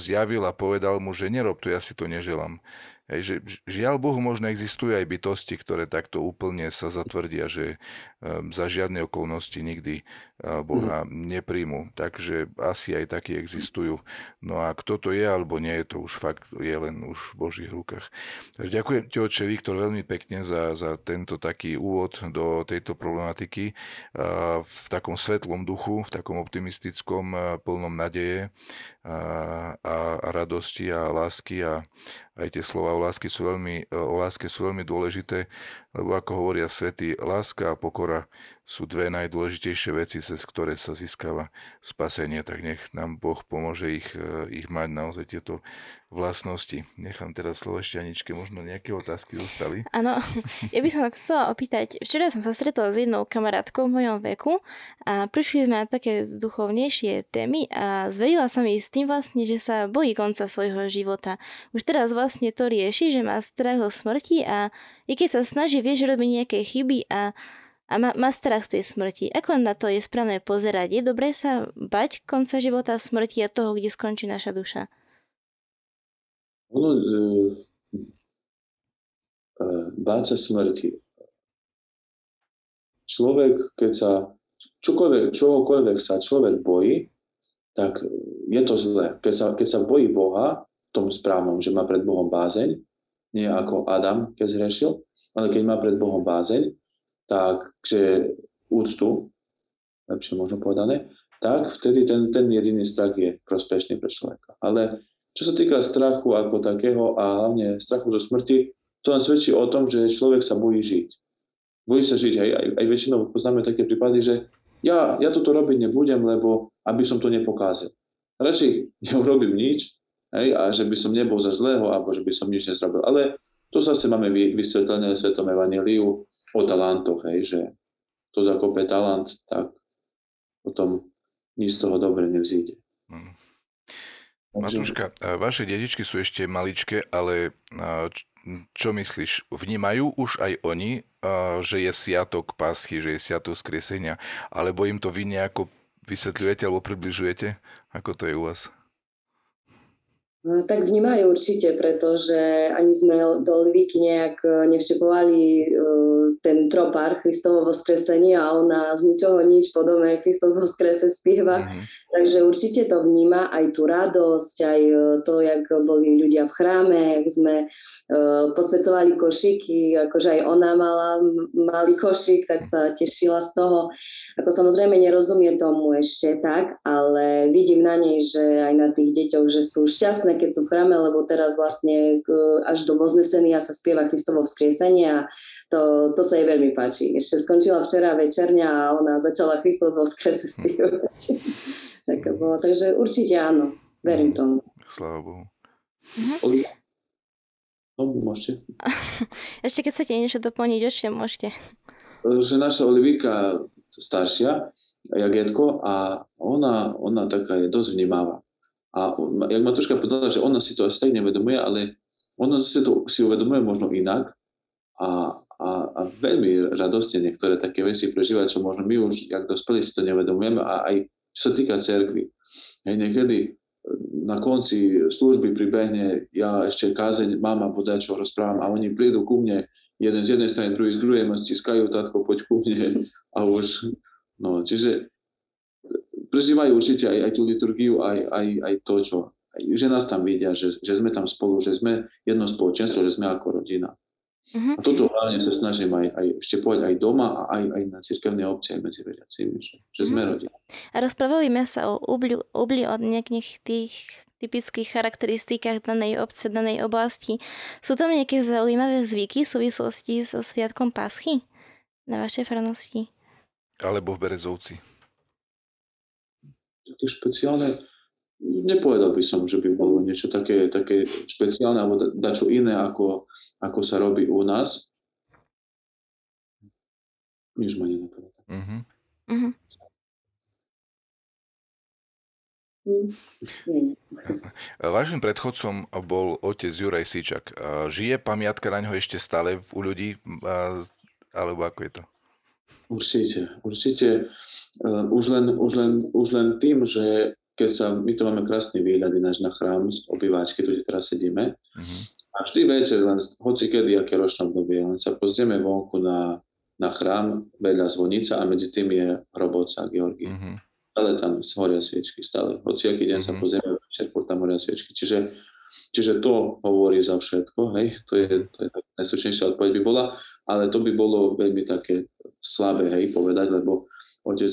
zjavil a povedal mu, že nerob to, ja si to neželám. Hej, že žiaľ Bohu, možno existujú aj bytosti, ktoré takto úplne sa zatvrdia, že um, za žiadne okolnosti nikdy Boha mm. nepríjmu. Takže asi aj takí existujú. No a kto to je alebo nie, je to už fakt je len už v Božích rukách. Takže ďakujem ti, oče Viktor, veľmi pekne za, za tento taký úvod do tejto problematiky v takom svetlom duchu, v takom optimistickom, plnom nadeje a, a, a radosti a lásky a aj tie slova o, lásky sú veľmi, o láske sú veľmi dôležité, lebo ako hovoria svety, láska a pokora sú dve najdôležitejšie veci, cez ktoré sa získava spasenie, tak nech nám Boh pomôže ich, e, ich mať naozaj tieto vlastnosti. Nechám teraz slovo ešte Aničke, možno nejaké otázky zostali. Áno, ja by som chcela opýtať, včera som sa stretla s jednou kamarátkou v mojom veku a prišli sme na také duchovnejšie témy a zverila som jej s tým vlastne, že sa bojí konca svojho života. Už teraz vlastne to rieši, že má strach o smrti a i keď sa snaží, vie, že robí nejaké chyby a a má, má strach z tej smrti. Ako na to je správne pozerať? Je dobré sa bať konca života, smrti a toho, kde skončí naša duša? Ono, e, e, báť sa smrti. Človek, keď sa čokoľvek, čohokoľvek sa človek bojí, tak je to zlé. Keď sa, keď sa bojí Boha, tom správnom, že má pred Bohom bázeň, nie ako Adam, keď zrešil, ale keď má pred Bohom bázeň, takže úctu, lepšie možno povedané, tak vtedy ten, ten jediný strach je prospešný pre človeka. Ale čo sa týka strachu ako takého a hlavne strachu zo smrti, to len svedčí o tom, že človek sa bojí žiť. Bojí sa žiť. Aj, aj, aj väčšinou poznáme také prípady, že ja, ja toto robiť nebudem, lebo aby som to nepokázal. Radšej neurobím nič, hej, a že by som nebol za zlého, alebo že by som nič nezrobil. Ale to zase máme vysvetlené v Svetom Evangeliu o talantoch, hej, že to zakope talent, tak potom nič z toho dobre nevzíde. Mm. Matúška, vaše detičky sú ešte maličké, ale čo myslíš, vnímajú už aj oni, že je siatok pásky, že je siatok skresenia, alebo im to vy nejako vysvetľujete alebo približujete? Ako to je u vás? No, tak vnímajú určite, pretože ani sme do Livíky nejak e, nevštepovali e, ten tropár Kristovo voskresenie a ona z ničoho nič po dome Kristus voskrese spieva. Mm-hmm. Takže určite to vníma aj tú radosť, aj e, to, jak boli ľudia v chráme, jak sme uh, posvedcovali košiky, akože aj ona mala malý košik, tak sa tešila z toho. Ako samozrejme nerozumie tomu ešte tak, ale vidím na nej, že aj na tých deťoch, že sú šťastné keď sú v chráme, lebo teraz vlastne až do Voznesenia sa spieva Kristovo vzkriesenie a to, to sa jej veľmi páči. Ešte skončila včera večerňa a ona začala Kristus vo vzkrese spievať. tak bolo, takže určite áno, verím tomu. Sláva Bohu. Mhm. No, môžete. Ešte keď chcete niečo doplniť, určite môžete. Že naša Olivika staršia, Jagetko, a ona, ona taká je dosť vnímavá. A jak Matuška povedala, že ona si to asi tak nevedomuje, ale ona zase to si uvedomuje možno inak a, a, a veľmi radostne niektoré také veci prežíva, čo možno my už, jak dospelí, si to nevedomujeme a aj čo sa týka cerkvy. Hej, niekedy e, na konci služby pribehne, ja ešte kázeň mám a čo rozprávam a oni prídu ku mne, jeden z jednej strany, druhý z druhej ma stiskajú, tatko, poď ku mne a už, no, čiže prežívajú určite aj, aj tú liturgiu, aj, aj, aj to, čo, že nás tam vidia, že, že sme tam spolu, že sme jedno spoločenstvo, že sme ako rodina. Uh-huh. A toto hlavne sa snažím aj, aj ešte povedať aj doma a aj, aj na cirkevnej obci, aj medzi veriacimi, že, že uh-huh. sme mhm. rodina. A rozprávali sa o ubli, ubli od nejakých tých typických charakteristikách danej obce, danej oblasti. Sú tam nejaké zaujímavé zvyky v súvislosti so Sviatkom Paschy na vašej farnosti? Alebo v Berezovci. Také špeciálne, nepovedal by som, že by bolo niečo také, také špeciálne alebo dačo iné, ako, ako sa robí u nás. Nič ma nenapadá. Uh-huh. Uh-huh. Vašim predchodcom bol otec Juraj Sičak. Žije pamiatka na ňo ešte stále u ľudí? Alebo ako je to? Určite, určite. Už len, už len, už len tým, že keď sa, my to máme krásny výhľad ináč na chrám z obývačky, tu teraz sedíme. Uh-huh. A vždy večer, len hoci kedy, aké ročné obdobie, len sa pozrieme vonku na, na chrám, vedľa zvonica a medzi tým je robotca Georgi. Uh-huh. Stále tam horia sviečky, stále. Hoci aký deň uh-huh. sa mhm. pozrieme večer, tam horia sviečky. Čiže, čiže to hovorí za všetko, hej, to je, to je najslušnejšia odpoveď by bola, ale to by bolo veľmi také slabé, hej, povedať, lebo otec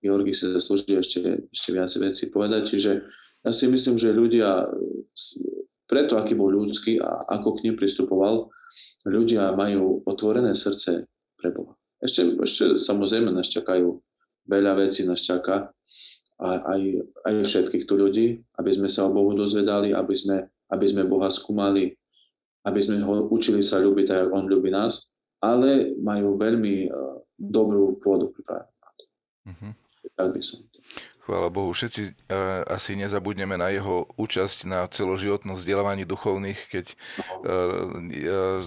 Georgi si zaslúži ešte, ešte viac veci povedať. Čiže ja si myslím, že ľudia, preto aký bol ľudský a ako k ním pristupoval, ľudia majú otvorené srdce pre Boha. Ešte, ešte samozrejme nás čakajú, veľa vecí nás čaká, a aj, aj všetkých tu ľudí, aby sme sa o Bohu dozvedali, aby sme, aby sme Boha skúmali, aby sme ho učili sa ľúbiť tak, ako On ľúbi nás, ale majú veľmi uh, dobrú pôdu pripravenú. Uh-huh. Tak by som Chvála Bohu, všetci uh, asi nezabudneme na jeho účasť na celoživotnom vzdelávaní duchovných, keď uh, uh,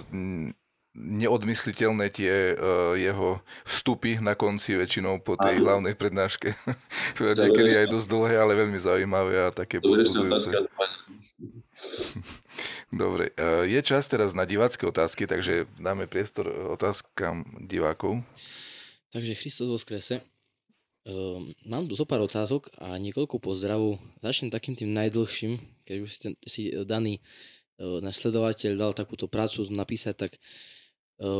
neodmysliteľné tie uh, jeho vstupy na konci väčšinou po tej Aha. hlavnej prednáške. Niekedy aj dosť dlhé, ale veľmi zaujímavé a také pozbudzujúce. Dobre, uh, je čas teraz na divácké otázky, takže dáme priestor otázkam divákov. Takže Christos vo skrese. Um, mám zo pár otázok a niekoľko pozdravov. Začnem takým tým najdlhším, keď už si, ten, si daný uh, náš sledovateľ dal takúto prácu napísať, tak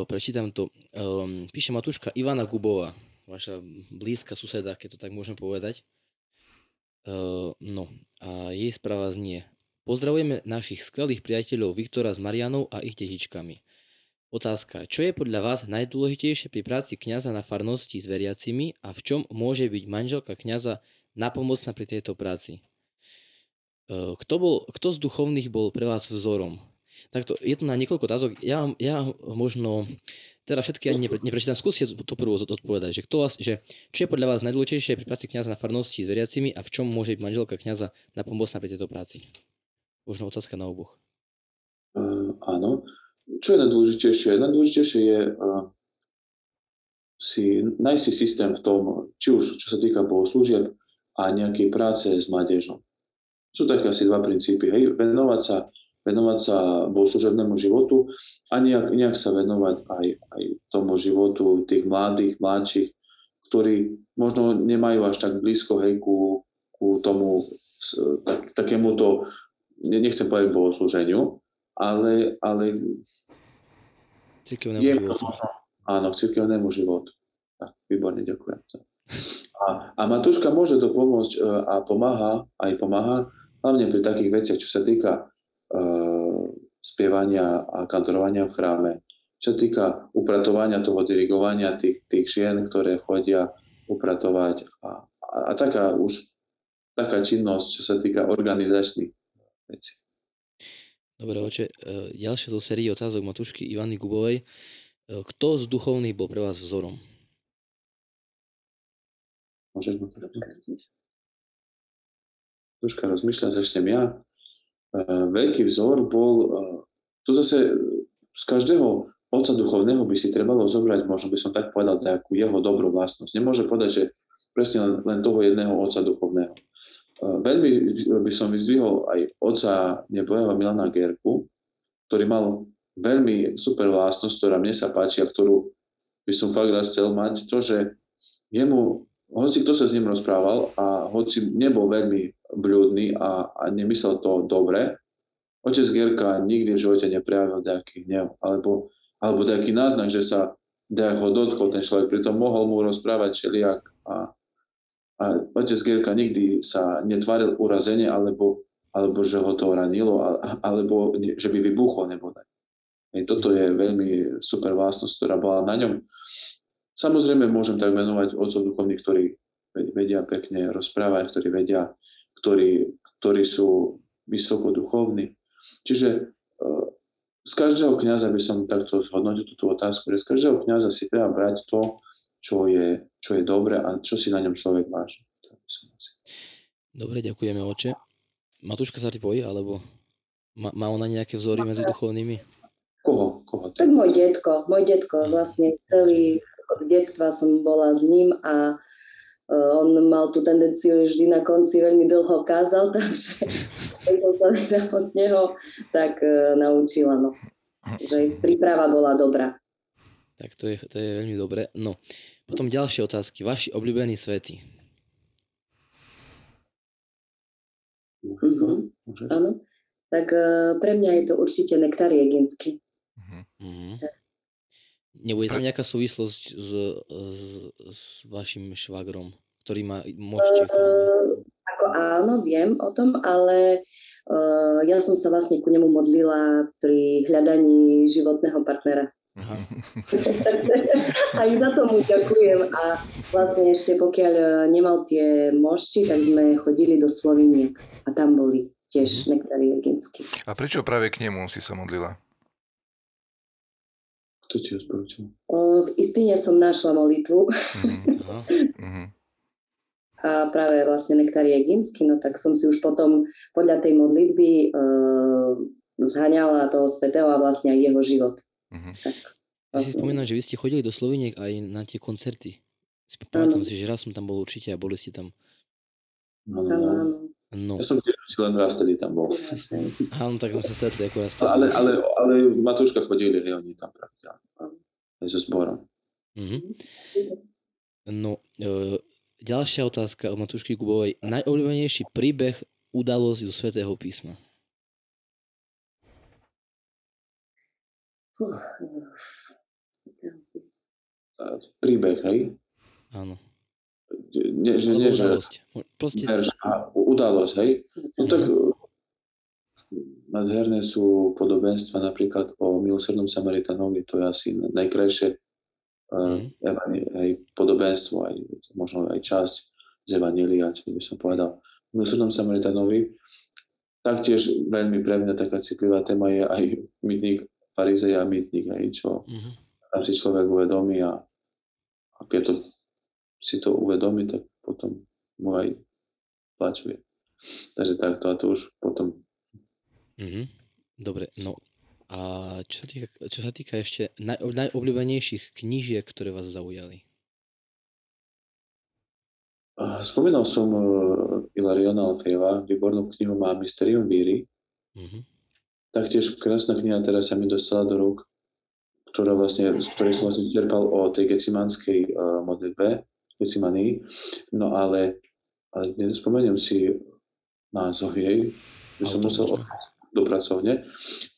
prečítam to. Um, píše Matuška Ivana Gubová, vaša blízka suseda, keď to tak môžem povedať. Uh, no a jej správa znie. Pozdravujeme našich skvelých priateľov Viktora s Marianou a ich detičkami. Otázka. Čo je podľa vás najdôležitejšie pri práci kňaza na farnosti s veriacimi a v čom môže byť manželka kňaza napomocná pri tejto práci? E, kto, bol, kto z duchovných bol pre vás vzorom? Takto, je to na niekoľko otázok. Ja, ja možno, teda všetky ani nepre, neprečítam, skúste to prvú odpovedať, že, kto vás, že čo je podľa vás najdôležitejšie pri práci kňaza na farnosti s veriacimi a v čom môže byť manželka kňaza napomocná pri tejto práci? Možno otázka na oboch. Uh, áno. Čo je najdôležitejšie? Najdôležitejšie je uh, si, nájsť si systém v tom, či už čo sa týka bohoslúžieb a nejakej práce s mládežom. Sú také asi dva princípy. Hej? Venovať sa, venovať sa bohoslužebnému životu a nejak, nejak sa venovať aj, aj tomu životu tých mladých, mladších, ktorí možno nemajú až tak blízko hej, ku, ku tomu tak, takémuto, nechcem povedať bohoslúženiu, ale, ale Církevnému životu. Áno, k církevnému životu. Tak, výborne, ďakujem. A, a Matúška môže to pomôcť e, a pomáha, aj pomáha, hlavne pri takých veciach, čo sa týka uh, spievania a kantorovania v chráme, čo sa týka upratovania toho dirigovania tých, tých žien, ktoré chodia upratovať a, a, a taká už taká činnosť, čo sa týka organizačných vecí. Dobre, oče, e, ďalšia zo série otázok Matušky Ivany Gubovej. E, kto z duchovných bol pre vás vzorom? Môžeš ma Troška rozmýšľať, začnem ja. E, veľký vzor bol, tu zase z každého otca duchovného by si trebalo zobrať, možno by som tak povedal, takú jeho dobrú vlastnosť. Nemôže povedať, že presne len, len toho jedného otca duchovného. Veľmi by som vyzdvihol aj otca nebojeho Milana Gerku, ktorý mal veľmi super vlastnosť, ktorá mne sa páči a ktorú by som fakt raz chcel mať, to, že jemu, hoci kto sa s ním rozprával a hoci nebol veľmi blúdny a, a nemyslel to dobre, otec Gerka nikdy v živote neprejavil nejaký hnev, alebo, alebo nejaký náznak, že sa ho dotkol ten človek, pritom mohol mu rozprávať všelijak a, a otec Gerka nikdy sa netváril urazenie, alebo, alebo že ho to ranilo, alebo že by vybuchol nebodaj. Hej, toto je veľmi super vlastnosť, ktorá bola na ňom. Samozrejme môžem tak menovať otcov duchovných, ktorí vedia pekne rozprávať, ktorí vedia, ktorí, ktorí sú vysoko duchovní. Čiže e, z každého kniaza by som takto zhodnotil túto otázku, že z každého kniaza si treba brať to, čo je, čo je dobre a čo si na ňom človek váži. Dobre, ďakujeme oče. Matúška sa ti pojí, alebo má, má ona nejaké vzory medzi duchovnými? Koho? Koho tak môj detko. Môj detko vlastne celý od detstva som bola s ním a uh, on mal tú tendenciu vždy na konci veľmi dlho kázal, takže som sa od neho tak uh, naučila. No. Že príprava bola dobrá. Tak to je, to je veľmi dobré. No, potom ďalšie otázky. Vaši obľúbení svety. Mm-hmm. Áno. Tak uh, pre mňa je to určite nektar jeginsky. Mm-hmm. Nebude tam nejaká súvislosť s, s, s vašim švagrom, ktorý má môžete uh, ako áno, viem o tom, ale uh, ja som sa vlastne ku nemu modlila pri hľadaní životného partnera. Aj za tomu ďakujem. A vlastne ešte pokiaľ e, nemal tie mošči, tak sme chodili do Sloviniek a tam boli tiež mhm. nektári A prečo práve k nemu si sa modlila? Kto ti odporúčil? V Istine som našla molitvu. Mm-hmm. a práve vlastne Nektar Jeginsky, no tak som si už potom podľa tej modlitby uh, zhaňala toho svetého a vlastne aj jeho život. Tak, vlastne. Ja si spomínam, že vy ste chodili do Sloveniek aj na tie koncerty. Si pamätám si, že raz som tam bol určite a boli ste tam. No, no, no. No. Ja som tiež len raz tedy tam bol. Áno, tak sme sa stretli ako raz. Ale, ale, ale Matúška chodili, hej, oni tam pravidelne. Aj so zborom. Mm-hmm. No, e, ďalšia otázka od Matúšky Kubovej. Najobľúbenejší príbeh, udalosť zo Svetého písma? Príbeh, hej? Áno nie, že, nie, že, Proste... udalosť, hej? No tak nádherné sú podobenstva napríklad o milosrdnom Samaritanovi, to je asi najkrajšie mm. uh, aj podobenstvo, aj, možno aj časť z Evanília, čo by som povedal. Milosrdnom Samaritanovi taktiež veľmi pre mňa taká citlivá téma je aj mytník farizeja a mytník, aj čo mm-hmm. si človek uvedomí a, a keď to si to uvedomí, tak potom mu aj plačuje. Takže takto a to už potom. Mm-hmm. Dobre, no a čo sa týka, čo sa týka ešte naj, najobľúbenejších knížiek, ktoré vás zaujali? Spomínal som uh, Ilariona Alfejeva, výbornú knihu má Mysterium víry. Mm-hmm. Taktiež krásna kniha teraz sa mi dostala do rúk, ktorá vlastne, z ktorej som vlastne čerpal o tej gecimanskej uh, modlitbe, Getsimanii. No ale, ale nespomeniem si názov jej, že som musel do pracovne,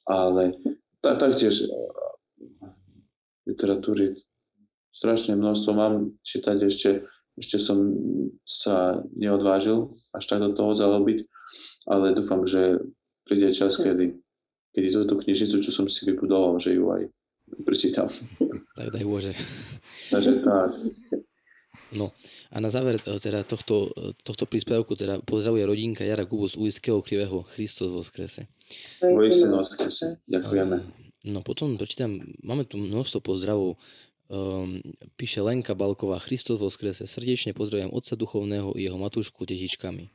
ale tak, taktiež eh, literatúry strašne množstvo mám čítať ešte, ešte som sa neodvážil až tak do toho zalobiť, ale dúfam, že príde čas, kedy, kedy tú knižnicu, čo som si vybudoval, že ju aj prečítam. Tak daj Bože. Takže tak. No a na záver e, teda tohto, e, tohto príspevku teda pozdravuje rodinka Jara Kubus z Ujského krivého Christos vo skrese. Ďakujeme. No potom prečítam, máme tu množstvo pozdravov. Um, píše Lenka Balková, Christos vo skrese. Srdečne pozdravujem otca duchovného i jeho matúšku detičkami.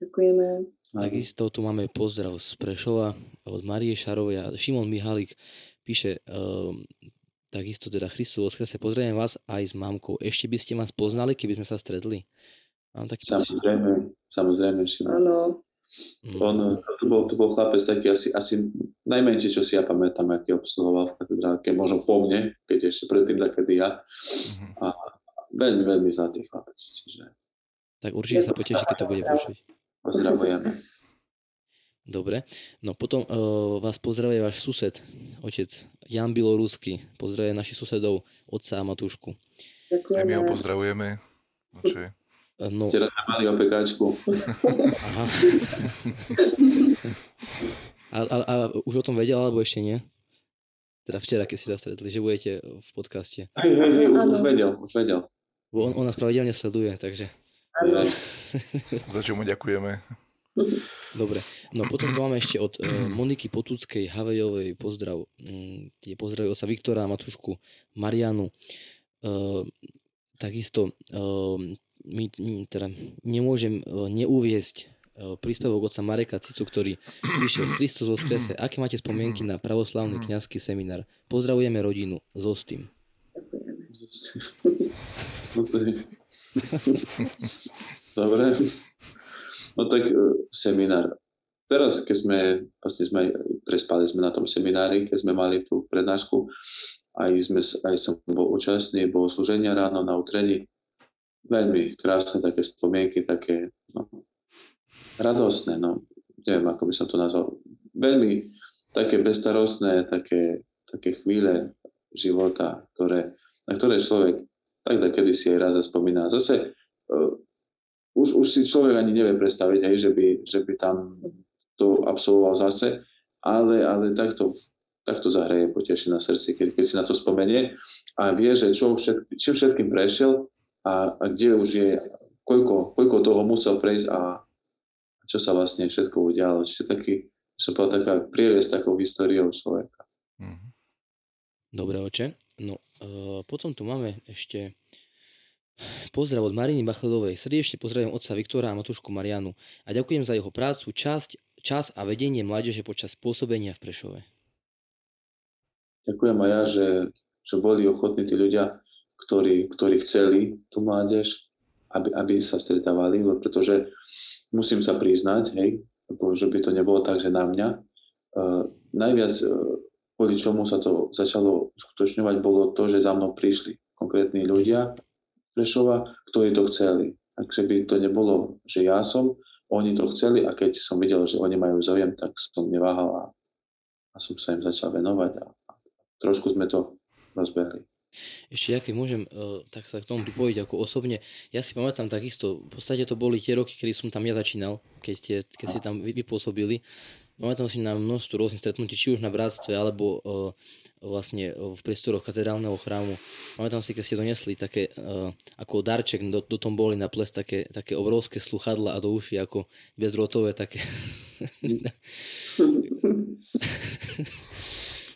Ďakujeme. Takisto tu máme pozdrav z Prešova od Marie Šarovej a Šimon Mihalik píše um, takisto teda Christu Voskrese, pozdravujem vás aj s mamkou. Ešte by ste ma poznali, keby sme sa stretli? Mám taký samozrejme, samozrejme, Šimon. Áno. Mm. On, to, bol, to bol chlapec taký asi, asi najmenší, čo si ja pamätám, aký obsluhoval v katedrálke, možno po mne, keď ešte predtým takedy ja. Mm-hmm. A veľmi, veľmi zlatý chlapec. Čiže... Tak určite sa poteší, keď to bude počuť. Pozdravujeme. Dobre, no potom uh, vás pozdravuje váš sused, otec Jan Bilorusky. Pozdravuje našich susedov, otca a matúšku. Ďakujeme. My ho pozdravujeme. Oče. No. Včera sme mali opekáčku. Aha. a, a, a už o tom vedel, alebo ešte nie? Teda včera, keď si sa stretli, že budete v podcaste. Hej, hej, hej, už, už vedel, už vedel. Bo on, on nás pravidelne sleduje, takže... Za čo mu ďakujeme. Dobre, no potom tu máme ešte od uh, Moniky Potúckej Havejovej pozdrav. Um, je pozdrav sa Viktora, Matušku, Marianu. Uh, takisto uh, my, teda nemôžem uh, neuviesť príspevok oca Mareka Cicu, ktorý píše Kristus vo skrese. Aké máte spomienky na pravoslavný kňazský seminár? Pozdravujeme rodinu. Zostým. Dobre. No tak e, seminár. Teraz, keď sme, vlastne sme, prespali sme na tom seminári, keď sme mali tú prednášku, aj, sme, aj som bol účastný, bol slúženia ráno na utrení. Veľmi krásne také spomienky, také no, radostné, no, neviem, ako by som to nazval. Veľmi také bestarostné, také, také chvíle života, ktoré, na ktoré človek tak kedy si aj raz zaspomína. Zase uh, už, už si človek ani nevie predstaviť, hej, že, by, že by tam to absolvoval zase, ale, ale takto, takto zahraje poteší na srdci, keď, keď si na to spomenie a vie, že čo všetk, čím všetkým prešiel a, a kde už je, koľko, koľko toho musel prejsť a čo sa vlastne všetko udialo. Čiže taký, som povedal, taká prieves takou históriou človeka. Mhm. Dobre, oče. No, e, potom tu máme ešte Pozdrav od Mariny Bachledovej. Srdečne pozdravujem otca Viktora a matušku Marianu a ďakujem za jeho prácu, časť, čas a vedenie mládeže počas pôsobenia v Prešove. Ďakujem aj ja, že, že boli ochotní tí ľudia, ktorí, ktorí chceli tú mládež, aby, aby sa stretávali, pretože musím sa priznať, hej, že by to nebolo tak, že na mňa. Uh, najviac, uh, kvôli čomu sa to začalo uskutočňovať, bolo to, že za mnou prišli konkrétni ľudia, Prešova, ktorí to chceli. Ak by to nebolo, že ja som, oni to chceli a keď som videl, že oni majú záujem, tak som neváhal a, a som sa im začal venovať a, a trošku sme to rozbehli. Ešte ja keď môžem uh, tak sa k tomu pripojiť ako osobne, ja si pamätám takisto, v podstate to boli tie roky, kedy som tam ja začínal, keď ste, keď ste tam vypôsobili Pamätám si na množstvo rôznych stretnutí, či už na bratstve, alebo uh, vlastne v priestoroch katedrálneho chrámu. Pamätám si, keď ste donesli také, uh, ako darček, do, do tom boli na ples také, také obrovské sluchadla a do uši ako bezdrotové také.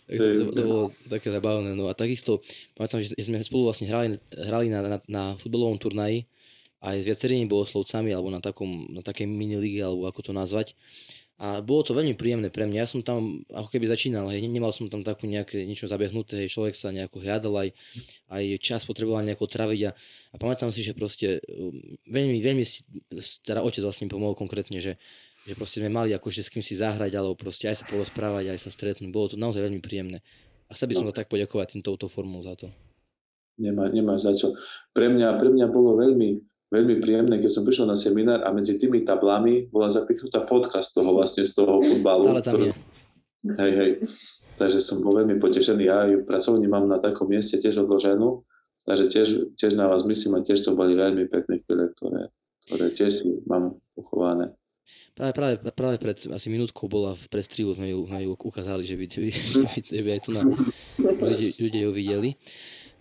tak to, to, to bolo také zabavné. No a takisto, pamätám, že sme spolu vlastne hrali, hrali na, na, na futbalovom turnaji aj s viacerými bohoslovcami, alebo na, takom, na takej mini alebo ako to nazvať. A bolo to veľmi príjemné pre mňa. Ja som tam ako keby začínal, hej, nemal som tam takú nejaké niečo zabiehnuté, hej, človek sa nejako hľadal, aj, aj čas potreboval nejako traviť a, a pamätám si, že proste um, veľmi, veľmi teda otec vlastne pomohol konkrétne, že, že proste sme mali akože s kým si zahrať, alebo proste aj sa porozprávať, aj sa stretnúť. Bolo to naozaj veľmi príjemné. A sa by som no. to tak poďakovať tým touto formou za to. Nemá, nemáš za čo. Pre mňa, pre mňa bolo veľmi, veľmi príjemné, keď som prišiel na seminár a medzi tými tablami bola zapichnutá fotka z toho vlastne, z toho futbalu. Stále tam ktorý... je. Hej, hej. Takže som bol veľmi potešený. Ja ju pracovní mám na takom mieste tiež odloženú, takže tiež, tiež na vás myslím a tiež to boli veľmi pekné chvíle, ktoré, ktoré tiež mám uchované. Práve, práve, práve pred asi minútkou bola v prestrihu, sme ju, ju ukázali, že by, že by, že by aj tu na ľudia, ľudia ju videli.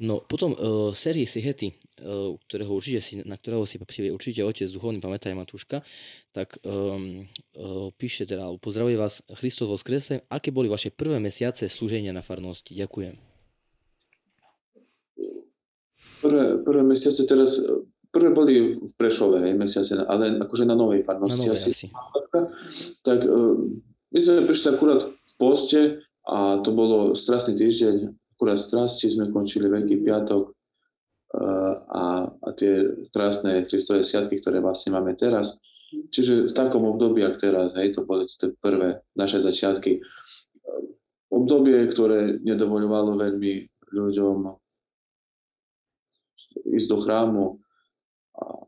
No potom uh, série Sihety, uh, ktorého určite si, na ktorého si určite otec duchovný pamätá Matúška, tak um, uh, píše teda, pozdravuje vás Christos vo skrese. Aké boli vaše prvé mesiace slúženia na farnosti? Ďakujem. Prvé, prvé mesiace teraz, prvé boli v Prešove, hej, mesiace, ale akože na novej farnosti. Na novej asi. asi. Tak uh, my sme prišli akurát v poste a to bolo strasný týždeň, akurát strasti sme končili Veľký piatok uh, a, a tie krásne Kristové sviatky, ktoré vlastne máme teraz. Čiže v takom období, ak teraz, hej, to boli tie prvé naše začiatky. Obdobie, ktoré nedovoľovalo veľmi ľuďom ísť do chrámu. A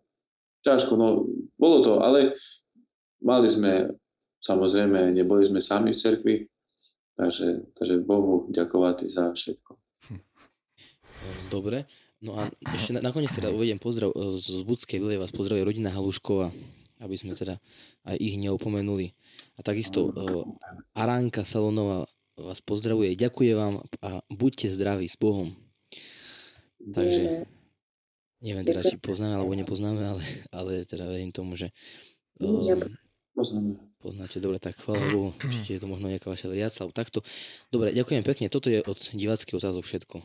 ťažko, no bolo to, ale mali sme, samozrejme, neboli sme sami v cerkvi, takže, takže Bohu ďakovať za všetko. Dobre, no a ešte nakoniec teda uvediem pozdrav z Budskej Vile, vás pozdravuje rodina Haluškova, aby sme teda aj ich neopomenuli. A takisto uh, Aránka Salonova vás pozdravuje, ďakuje vám a buďte zdraví s Bohom. Takže neviem teda, či poznáme alebo nepoznáme, ale, ale teda verím tomu, že um, Poznáme. poznáte. Dobre, tak chvála Bohu, určite je to možno nejaká vaša veriaca alebo takto. Dobre, ďakujem pekne. Toto je od diváckých otázok všetko.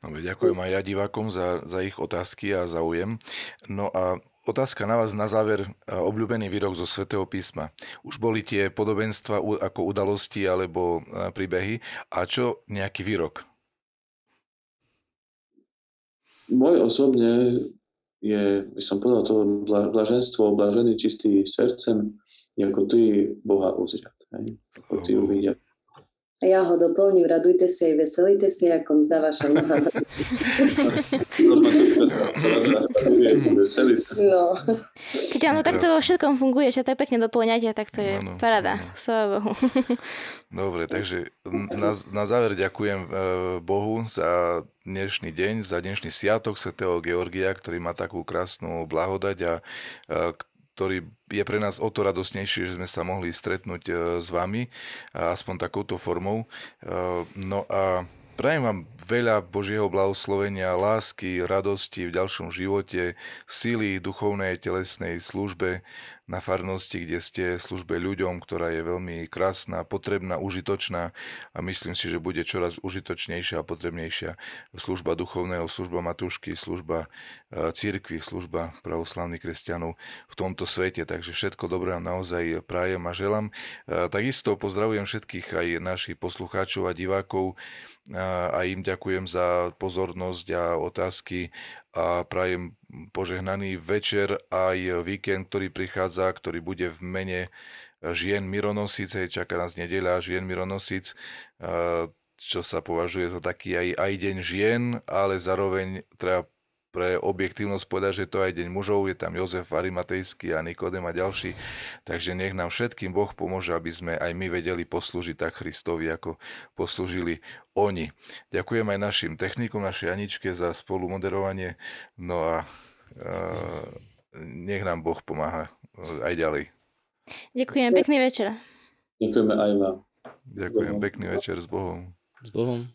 Dobre, ďakujem aj ja divákom za, za ich otázky a záujem. No a Otázka na vás na záver, obľúbený výrok zo Svetého písma. Už boli tie podobenstva ako udalosti alebo príbehy. A čo nejaký výrok? Môj osobne je, by som povedal, to blaženstvo, blažený čistý srdcem, ako ty Boha uzriad. Ako ty uvidia a ja ho doplním, radujte sa aj veselite si, ako mzda vaša noha. no. Keď áno, tak to vo všetkom funguje, že to je pekne doplňate, tak to je ano, parada. Slava Bohu. Dobre, takže na, na záver ďakujem e, Bohu za dnešný deň, za dnešný sviatok svätého Georgia, ktorý má takú krásnu blahodať a e, ktorý je pre nás o to radosnejší, že sme sa mohli stretnúť e, s vami, aspoň takouto formou. E, no a prajem vám veľa Božieho blahoslovenia, lásky, radosti v ďalšom živote, síly duchovnej, telesnej službe na farnosti, kde ste službe ľuďom, ktorá je veľmi krásna, potrebná, užitočná a myslím si, že bude čoraz užitočnejšia a potrebnejšia služba duchovného, služba matušky, služba e, církvy, služba pravoslavných kresťanov v tomto svete. Takže všetko dobré naozaj prajem a želám. E, takisto pozdravujem všetkých aj našich poslucháčov a divákov a im ďakujem za pozornosť a otázky a prajem požehnaný večer aj víkend, ktorý prichádza, ktorý bude v mene žien Mironosic, čaká nás nedeľa žien Mironosic, čo sa považuje za taký aj, aj deň žien, ale zároveň treba pre objektívnosť povedať, že to aj deň mužov, je tam Jozef Arimatejský a Nikodem a ďalší, takže nech nám všetkým Boh pomôže, aby sme aj my vedeli poslúžiť tak Kristovi, ako poslúžili oni. Ďakujem aj našim technikom, našej Aničke za spolu moderovanie, no a uh, nech nám Boh pomáha aj ďalej. Ďakujem, pekný večer. Ďakujeme aj vám. Ďakujem, pekný večer s Bohom. S Bohom.